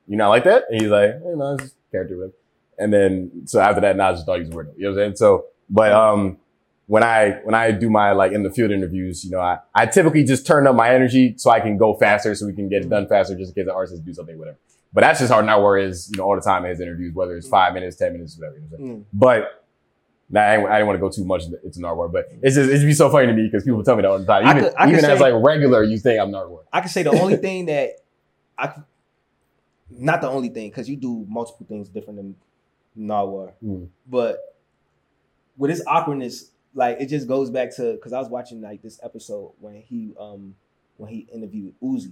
you not like that?" And he's like, "Hey, it's character with." And then so after that, Nas just thought he was a weirdo. You know what I'm saying? So, but um, when I when I do my like in the field interviews, you know, I I typically just turn up my energy so I can go faster, so we can get it done faster, just in case the artist do something, whatever. But that's just how Nowhere is, you know, all the time in his interviews, whether it's five minutes, ten minutes, whatever. You know what I'm saying? Mm. But nah, I, ain't- I didn't want to go too much into Narwhal, but it's just it'd be so funny to me because people tell me that all the time. I Even, could- I could even as like regular, you think I'm Narwhal. I can say the only thing that I not the only thing because you do multiple things different than Narwhal, Mm. but with his awkwardness, like it just goes back to because I was watching like this episode when he um when he interviewed Uzi,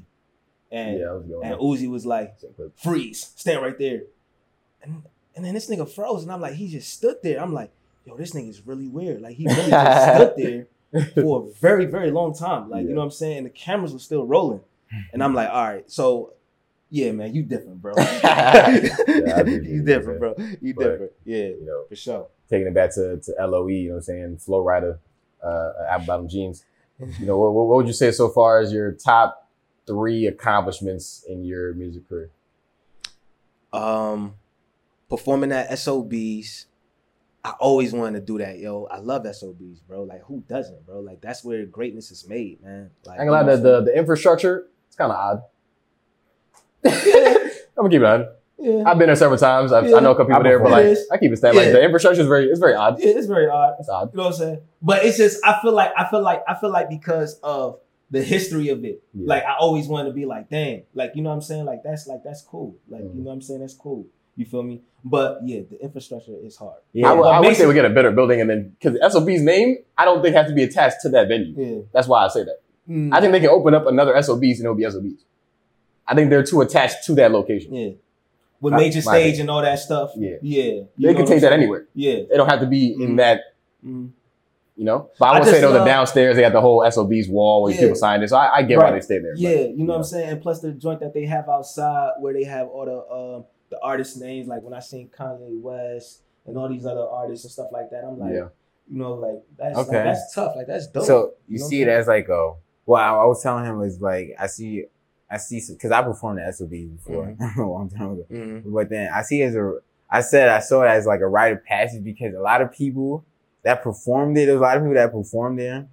and Yeah, and Uzi was like, freeze, stand right there. And and then this nigga froze, and I'm like, he just stood there. I'm like, yo, this nigga is really weird. Like he really just stood there for a very, very long time. Like, Yeah. you know what I'm saying? And the cameras were still rolling. And I'm like, all right, so yeah, man, you different, bro. Appreciate you different, bro. You But- different. Yeah, You know, for sure. taking it back to, to LOE, you know what I'm saying? Flow Rider, uh, Apple Bottom Jeans. You know, what, what would you say so far as your top three accomplishments in your music career? Um performing at SOBs. I always wanted to do that, yo. I love SOBs, bro. Like who doesn't, bro? Like that's where greatness is made, man. Like I ain't gonna lie, the, the, the infrastructure, it's kind of odd. I'm gonna keep it on. yeah. I've been there several times. I've, Yeah. I know a couple people there, but like, is. I keep it standing. Like, the infrastructure is very, it's very odd. Yeah, it's very odd. It's odd. You know what I'm saying? But it's just I feel like I feel like I feel like because of the history of it, Yeah. like I always want to be like, dang, like you know what I'm saying? Like that's like that's cool. Like Mhm. you know what I'm saying? That's cool. You feel me? But yeah, the infrastructure is hard. I, would- What I wish they would get a better building and then, because SOB's name, I don't think has to be attached to that venue. Yeah. That's why I say that. Mm, I think they can open up another SOBs and it'll be SOBs. I think they're too attached to that location. yeah. With My- major stage opinion. and all that stuff. Yeah. Yeah. They can take that anywhere. Yeah. They don't have to be in Mhm. that Mhm. You know, but I I would say though the love- downstairs they got the whole SOBs wall where Yeah. people signed it, so I, I get why they stay there. but- Yeah, you know what I'm saying. And plus the joint that they have outside where they have all the um the artist names, like when I seen Kanye West and all these other artists and stuff like that, I'm like, Yeah. you know, like that's Okay. like, that's tough. Like that's dope. So you You know see it as like a well, I, I was telling him was like I see, I see because I performed at SOB before a long time ago, Mhm. but then I see as a I said I saw it as like a rite of passage because a lot of people that performed it, there's a lot of people that performed there,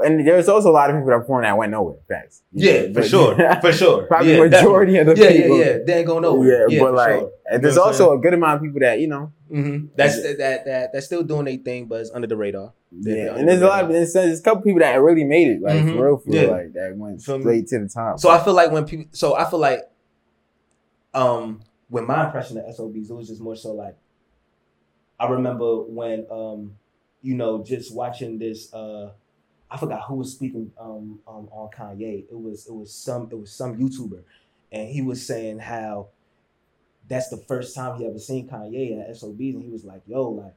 and there's also a lot of people that performed that went nowhere. Facts. Yeah, for But- sure, for sure. Probably yeah, majority of the definitely. people. Yeah, yeah, yeah. They ain't going nowhere. Yeah, but for like, sure. and there's You know also a good amount of people that you know. Mhm. That's that that that that's still doing their thing, but it's under the radar. They're- Yeah, and there's a lot of there's, there's a couple people that really made it, like Mhm. for real, for Yeah. like that went me? straight to the top. So I feel like when people, so I feel like, um, when my impression of SOBs, it was just more so like, I remember when, um, you know, just watching this, uh, I forgot who was speaking, um, um, on Kanye. It was, it was some, it was some YouTuber, and he was saying how that's the first time he ever seen Kanye at SOBs, and he was like, yo, like,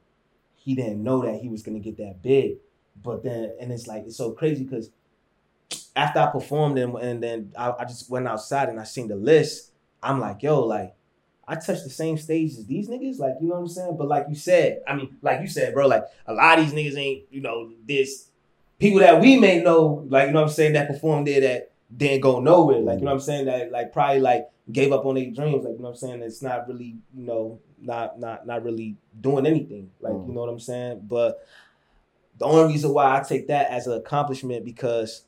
he didn't know that he was gonna get that big, but then, and it's like, it's so crazy because after I performed and, and then I, I just went outside and I seen the list, I'm like, yo, like, I touched the same stage as these niggas, like, you know what I'm saying? But like you said, I mean, like you said, bro, like a lot of these niggas ain't, you know, this people that we may know, like, you know what I'm saying, that performed there that didn't go nowhere. Like, you know what I'm saying? That like probably like gave up on their dreams. Like, you know what I'm saying? It's not really, you know, not not not really doing anything. Like, Mm. you know what I'm saying? But the only reason why I take that as an accomplishment because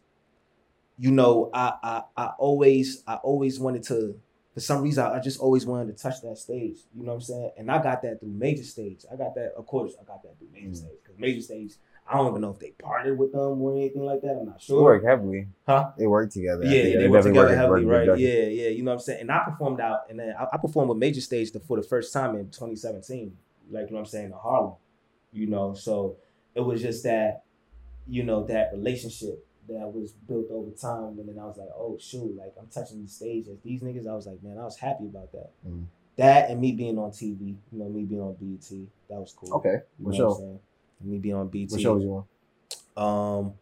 you know, I, I I always I always wanted to for some reason I just always wanted to touch that stage. You know what I'm saying? And I got that through major stage. I got that, of course, I got that through major Mm. stage. Because major stage, I don't even know if they partnered with them or anything like that. I'm not They sure. work heavily. Huh? They work together. Yeah, they they work together work- heavily, work right? Yeah, yeah. You know what I'm saying? And I performed out, and then I, I performed with Major Stage for the first time in 2017. Like, you know what I'm saying? In Harlem. You know, so it was just that, you know, that relationship that was built over time. And then I was like, oh, shoot, like I'm touching the stage as these niggas. I was like, man, I was happy about that. Mm. That and me being on TV, you know, me being on BET, that was cool. Okay, You what know saying? Me being on BET. What shows you on? Um,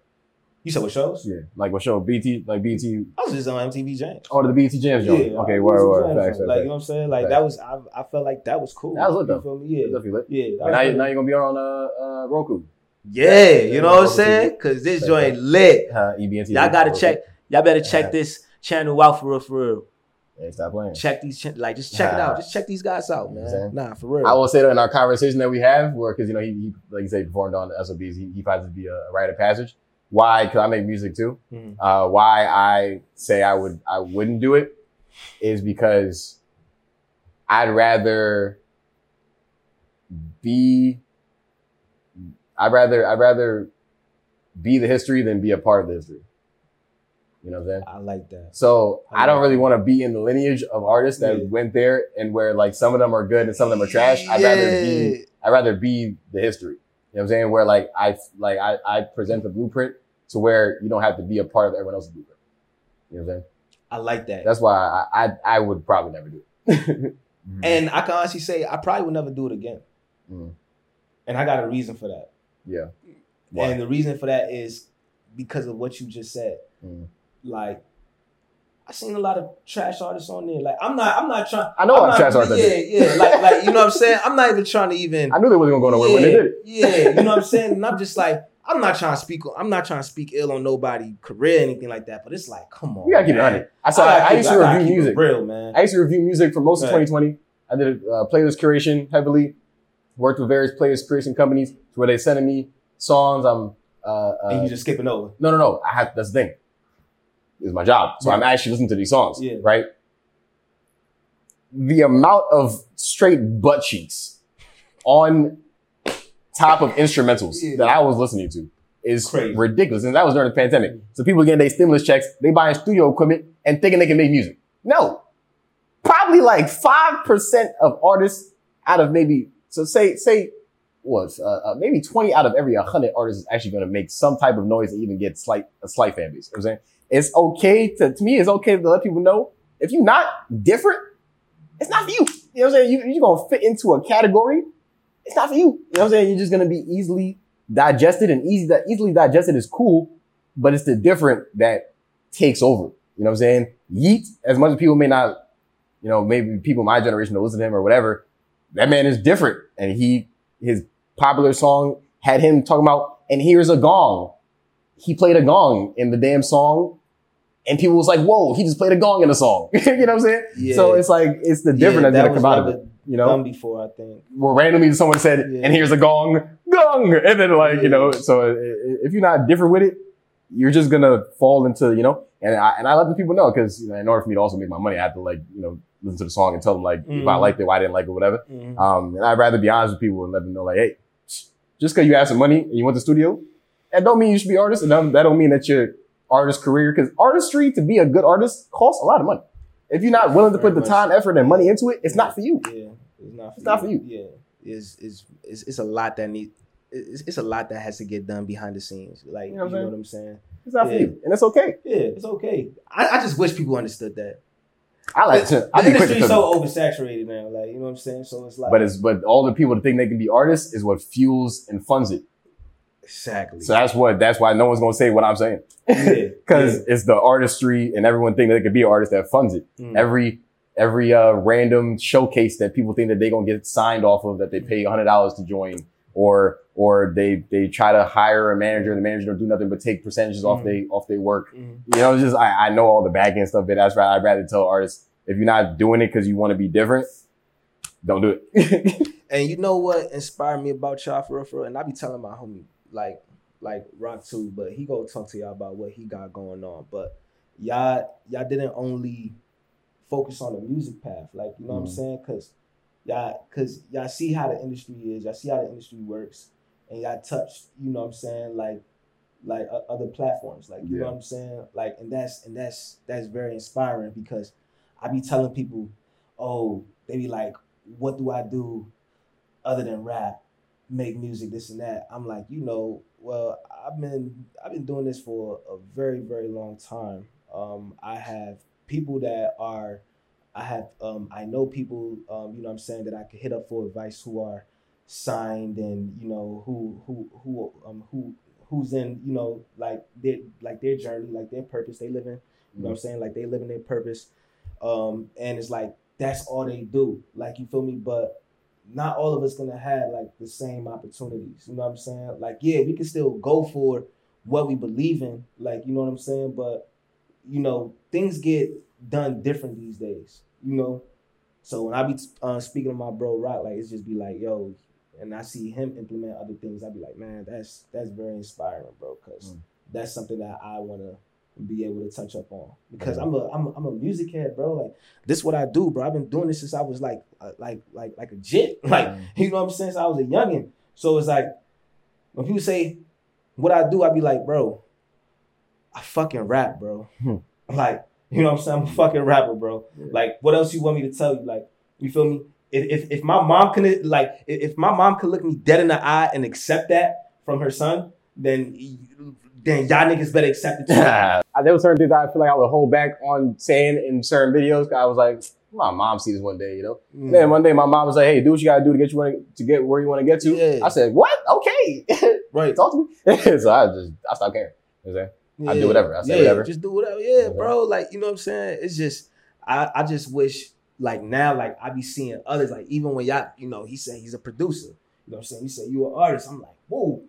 you said what shows? Yeah, like what show? BET, like BET. I was just on MTV James. Oh, the BET Jams joint. okay, I word, word, facts, Like you know what I'm saying? Like Facts. that was I, I felt like that was cool. That was lit, though. feel me? Yeah. Definitely lit. Yeah. now, lit. now you're gonna be on uh, uh Roku. yeah, you know what I'm saying? Cause this joint lit. Uh, EBN TV. Y'all gotta check. Y'all better check this channel out for real, for real. Hey, stop playing. Check these, like, just check it out. Just check these guys out, You know man. Nah, for real. I will say that in our conversation that we have, where because you know he, he like you say performed on the SOBs, he, he finds it to be a, rite of passage. Why? Because I make music too. Mhm. Uh, why I say I would I wouldn't do it is because I'd rather be I'd rather I'd rather be the history than be a part of the history. You know what I'm saying? I like that. So I I don't really want to be in the lineage of artists that Yeah. went there and where like some of them are good and some of them are trash. I'd rather be I'd rather be the history. You know what I'm saying? Where like I like I, I present the blueprint to where you don't have to be a part of everyone else's blueprint. You know what I'm saying? I like that. That's why I I, I would probably never do it. And I can honestly say I probably would never do it again. Mm. And I got a reason for that. yeah. Why? And the reason for that is because of what you just said. Mm. Like, I seen a lot of trash artists on there. Like, I'm not, I'm not trying. I know I'm I'm not, trash artists. Yeah, yeah. Like, like you know what I'm saying. I'm not even trying to even. I knew they wasn't gonna go nowhere when they did it. Yeah, you know what I'm saying. And I'm just like, I'm not trying to speak. I'm not trying to speak ill on nobody career or anything like that. But it's like, come on, You gotta keep it man. honey. I saw. gotta I, used to gotta review music. real man. I used to review music for most of Right. 2020. I did uh, playlist curation heavily. Worked with various playlist creation companies where they sending me songs. I'm uh, and uh, you just skipping over. no, no, no. I have that's the thing. It's my job, so I'm actually listening to these songs. Yeah. Right. The amount of straight butt cheeks on top of instrumentals Yeah. that I was listening to is Crazy. ridiculous. And that was during the pandemic. So people getting their stimulus checks, they buying studio equipment and thinking they can make music. No. Probably like 5% of artists out of maybe, so say, say, what, uh, uh, maybe 20 out of every 100 artists is actually going to make some type of noise and even get slight, a slight fan base. You know what I'm saying? It's okay to, to me, it's okay to let people know if you're not different, it's not for you. You know what I'm saying? You, you're going to fit into a category. It's not for you. You know what I'm saying? You're just going to be easily digested and easy that easily digested is cool, but it's the different that takes over. You know what I'm saying? Yeat, as much as people may not, you know, maybe people my generation don't listen to him or whatever, that man is different. And he, his popular song had him talking about, and here's a gong. He played a gong in the damn song. And people was like, whoa, he just played a gong in a song. you know what I'm saying? Yeah. So it's like, it's the difference Yeah, that's that gonna come out of it. You know? done before, I think. Well, randomly someone said, Yeah. and here's a gong, gong. And then like, you know, so if you're not different with it, you're just gonna fall into, you know, and I, and I let the people know because, you know, in order for me to also make my money, I have to like, you know, listen to the song and tell them like, if I Mhm. liked it, why I didn't like it, or whatever. Mhm. Um, and I'd rather be honest with people and let them know like, hey, just cause you have some money and you went to the studio, that don't mean you should be artist. And that don't mean that your artist career, cause artistry to be a good artist costs a lot of money. If you're not willing to put the time, effort, and money into it, it's not for you. Yeah, it's not. For It's not for you. Yeah, it's it's it's, it's a lot that need. It's, it's a lot that has to get done behind the scenes. Like You you know know, what I'm what I'm saying? It's not for you. And it's okay. Yeah, it's okay. I, I just wish people understood that. I like to, the I be industry's so oversaturated now. Like you know what I'm saying. So it's like, But it's but all the people that think they can be artists is what fuels and funds it. Exactly. So that's what that's why no one's gonna say what I'm saying. yeah, Because it's the artistry and everyone think that they could be an artist that funds it. Mm. Every every uh random showcase that people think that they're gonna get signed off of that they pay hundred dollars to join or or they they try to hire a manager and the manager don't do nothing but take percentages off Mhm. they off their work. Mhm. You know, it's just I, I know all the back end stuff, but that's why I'd rather tell artists if you're not doing it because you want to be different, don't do it. And you know what inspired me about y'all for real, for real? And I be telling my homie like like Rock too, but he go talk to y'all about what he got going on. But y'all y'all didn't only focus on the music path, like you know what I'm Mhm. saying? Cause y'all cause y'all see how the industry is, y'all see how the industry works, and y'all touch, you know what I'm saying, like like uh, other platforms, like you know what I'm saying, like and that's and that's that's very inspiring because I be telling people, oh, they be like, what do I do other than rap, make music, this and that? I'm like, you know, well, I've been I've been doing this for a very very long time. Um, I have people that are, I have um, I know people, um, you know, what I'm saying that I could hit up for advice who are signed and you know who who who um who who's in you know like their like their journey like their purpose they live in you know what I'm saying like they live in their purpose um and it's like that's all they do like you feel me but not all of us gonna have like the same opportunities you know what I'm saying? Like yeah we can still go for what we believe in like you know what I'm saying? But you know things get done different these days you know? So when I be uh, speaking to my bro Rock, like it's just be like, yo, and I see him implement other things, I'd be like, man, that's that's very inspiring, bro, because Mm. that's something that I want to be able to touch up on because I'm a I'm a, I'm a music head, bro. Like this is what I do, bro. I've been doing this since I was like uh, like like like a jit, like you know what I'm saying. Since I was a youngin, so it's like when people say what I do, I be like, bro, I fucking rap, bro. Hmm. Like you know what I'm saying. I'm a fucking rapper, bro. Yeah. Like what else you want me to tell you? Like you feel me? If if, if my mom can like if my mom could look me dead in the eye and accept that from her son, then then y'all niggas better accept it there were certain things I feel like I would hold back on saying in certain videos. I was like, my mom see this one day, you know. And then one day my mom was like, "Hey, do what you gotta do to get you wanna, to get where you want to get to." Yeah. I said, "What? Okay, right. talk to me." so I just I stopped caring. You know what I'm saying? I do whatever. I say yeah, whatever. Just do whatever. Yeah, bro. Like, you know what I'm saying? It's just I, I just wish like now, like I be seeing others, like even when y'all, you know, he said he's a producer. You know what I'm saying? He said you an artist. I'm like, whoa.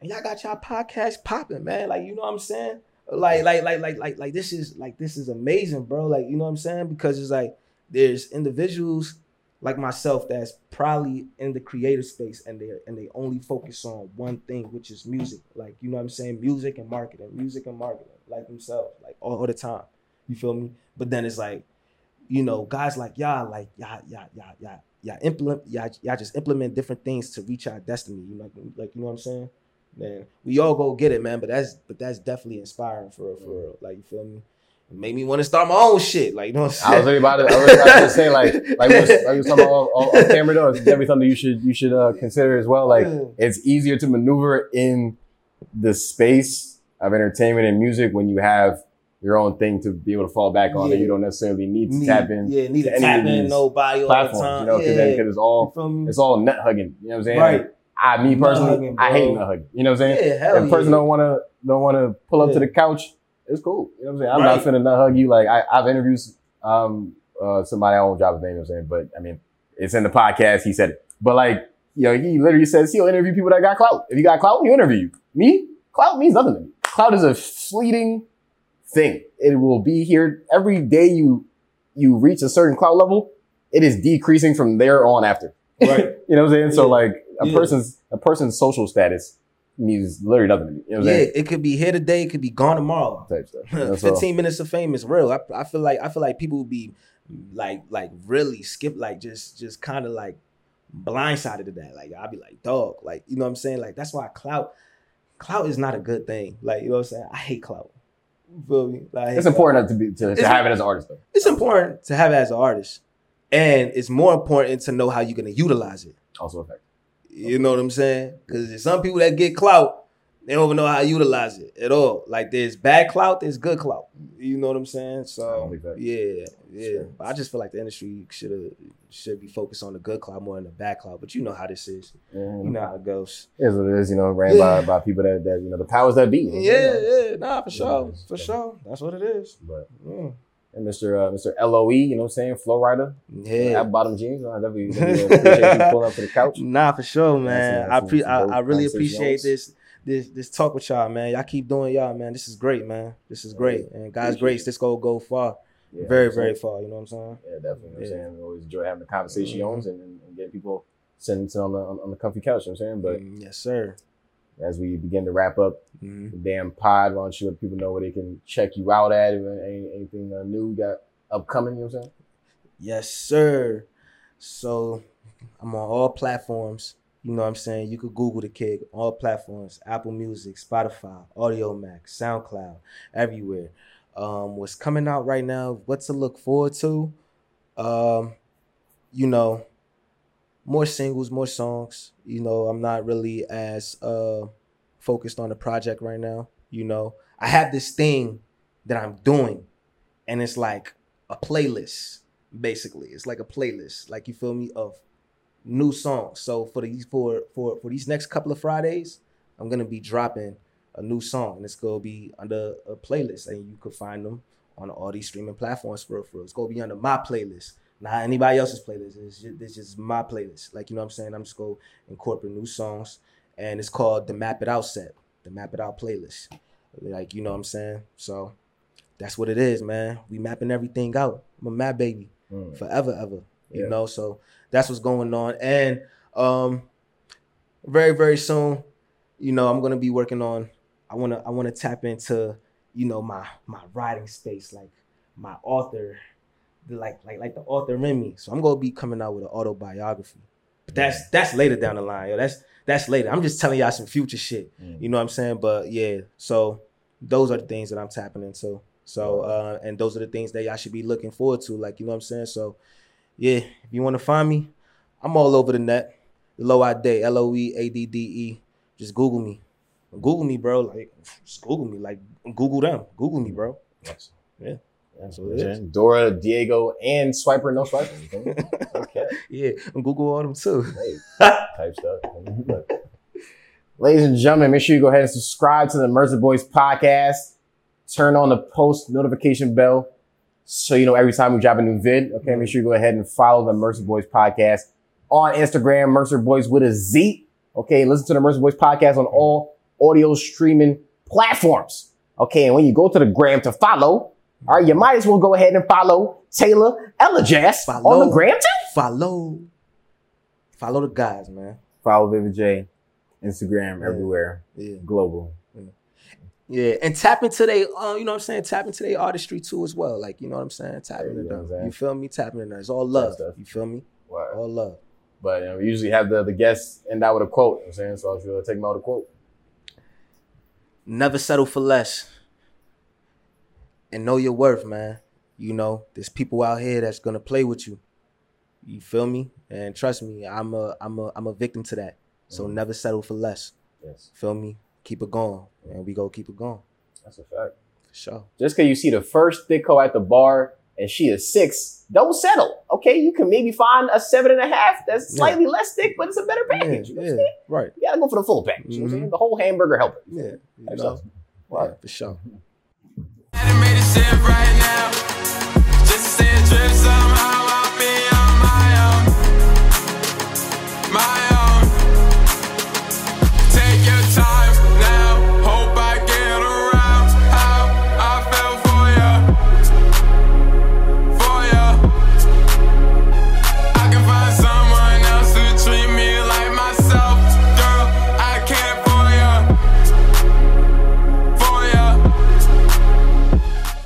And y'all got y'all podcast popping, man. Like, you know what I'm saying? Like, like, like, like, like, like this is like this is amazing, bro. Like, you know what I'm saying? Because it's like there's individuals like myself that's probably in the creative space and they and they only focus on one thing, which is music. Like you know what I'm saying, music and marketing, music and marketing, like themselves, like all, all the time. You feel me? But then it's like, you know, guys like y'all, like y'all, y'all, y'all, y'all, y'all implement, y'all, y'all just implement different things to reach our destiny. You know, like you know what I'm saying? Man, we all go get it, man. But that's but that's definitely inspiring for real, for real. Like you feel me? It made me want to start my own shit. Like you know what I'm I saying? was really about to, I was about to say like like was, like was talking about on, on camera though. It's definitely something you should you should uh, consider as well. Like it's easier to maneuver in the space of entertainment and music when you have your own thing to be able to fall back on, and Yeah. you don't necessarily need to Need- tap in Yeah, need to tap in nobody all the time. You know, because yeah. it's all it's all net hugging. You know what I'm saying? Right. I me personally, hugging, I hate bro. nut hug. You know what I'm saying? Yeah, hell if a person yeah. don't want to don't want to pull up to the couch, it's cool. You know what I'm saying? I'm Right. not finna nut hug you. Like I, I've interviewed um uh somebody I won't drop his name. You know what I'm saying? But I mean, it's in the podcast. He said it. But like, you know, he literally says he'll interview people that got clout. If you got clout, you interview you. Me, clout means nothing to me. Clout is a fleeting thing. It will be here every day. You you reach a certain clout level, it is decreasing from there on after. Right. You know what I'm saying? So Yeah. like a Yeah. person's a person's social status means literally nothing to me. You know what I'm Yeah, saying? it could be here today, it could be gone tomorrow. Type stuff. So- 15 minutes of fame is real. I, I feel like I feel like people would be like like really skip like just just kind of like blindsided to that. Like I'd be like, dog, like you know what I'm saying? Like that's why clout clout is not a good thing. Like you know what I'm saying? I hate clout. You feel me? Like, It's clout. important to be to, to have it as an artist though. It's important to have it as an artist. And it's more important to know how you're gonna utilize it. Also effective. You know what I'm saying? Because there's some people that get clout, they don't even know how to utilize it at all. Like there's bad clout, there's good clout. You know what I'm saying? So yeah, yeah. Sure. But I just feel like the industry should should be focused on the good clout more than the bad clout. But you know how this is. Mm-hmm. You know how it goes. it is what it is, you know, ran Yeah. by, by people that, that you know the powers that be. Yeah, yeah, nah, for sure, it's- for sure. That's what it is. But Yeah. And Mr. Uh, Mr. LOE, you know what I'm saying? Flow rider. Yeah. Bottom jeans. I definitely, definitely appreciate you pulling up to the couch. Nah, for sure, man. I pre- I, I really appreciate this this this talk with y'all, man. Y'all keep doing y'all, man. This is great, man. This is great. And God's Appreciate grace, this go go far. Yeah, very, very far. You know what I'm saying? Yeah, definitely. You know what I'm saying? We always enjoy having the conversations Mhm. and, and, getting people sitting on the on, on the comfy couch. You know what I'm saying? But Mm, yes, sir. As we begin to wrap up Mhm. the damn pod, why don't you let people know where they can check you out at? Any, anything uh, new you got upcoming? You know what I'm saying? Yes, sir. So I'm on all platforms. You know what I'm saying? You could Google the kid, all platforms, Apple Music, Spotify, Audiomack, SoundCloud, everywhere. Um, what's coming out right now, what to look forward to. Um, you know, more singles, more songs. You know, I'm not really as uh focused on the project right now. You know, I have this thing that I'm doing, and it's like a playlist, basically. It's like a playlist, like you feel me, of new songs. So for these for for for these next couple of Fridays, I'm gonna be dropping a new song, and it's gonna be under a playlist, and you could find them on all these streaming platforms for for. It's gonna be under my playlist, not anybody else's playlist. It's just, it's just my playlist. Like you know what I'm saying. I'm just gonna incorporate new songs, and it's called the Map It Out set, the Map It Out playlist. Like you know what I'm saying. So that's what it is, man. We mapping everything out. I'm a map baby Mm. forever, ever. You Yeah. know, so that's what's going on. And um very, very soon, you know, I'm gonna be working on I wanna I wanna tap into, you know, my my writing space, like my author, like like like the author in me. So I'm gonna be coming out with an autobiography. But that's that's later down the line, yo. That's that's later. I'm just telling y'all some future shit. Mm. You know what I'm saying? But yeah, so those are the things that I'm tapping into. So uh and those are the things that y'all should be looking forward to. Like, you know what I'm saying? So yeah, if you want to find me, I'm all over the net. LOE Adde, L O E A D D E. Just Google me. Google me, bro. Like just Google me. Like Google them. Google me, bro. Yes. Yeah. That's what it is. Dora, Diego, and Swiper, no Swiper. You feel me? okay. Yeah, and Google all them too. Hey, type stuff. Ladies and gentlemen, make sure you go ahead and subscribe to the Mercer Boyz podcast. Turn on the post notification bell so you know every time we drop a new vid. Okay, make sure you go ahead and follow the Mercer Boyz podcast on Instagram, Mercer Boyz with a Z. Okay, listen to the Mercer Boyz podcast on all audio streaming platforms. Okay, and when you go to the gram to follow, all right, you might as well go ahead and follow Taylor Elajas on Follow. the gram too. Follow. Follow the guys, man. Follow Vivid Jay, Instagram, Yeah. everywhere, Yeah. global. Yeah, and tap into they, uh, you know what I'm saying? Tap into their artistry too as well. Like, you know what I'm saying? Tap into you know what I'm them. saying? You feel me? Tapping in there. It's all love. You feel me? Wow. All love. But you know, we usually have the, the guests end out with a quote. You know what I'm saying, so I'll sure take them out a quote. Never settle for less. And know your worth, man. You know, there's people out here that's gonna play with you. You feel me? And trust me, I'm a I'm a I'm a victim to that. So Mhm. never settle for less. Yes, Feel me? Keep it going. And we go keep it going. that's a fact. For sure. Just because you see the first thick hoe at the bar and she is six, don't settle. Okay, you can maybe find a seven and a half that's slightly yeah. less thick, but it's a better package. Yeah, you know yeah, right. You gotta go for the full package. Mm-hmm. You know what I'm saying? Mm-hmm. The whole hamburger helper. Yeah, you know, right, for sure made it right now.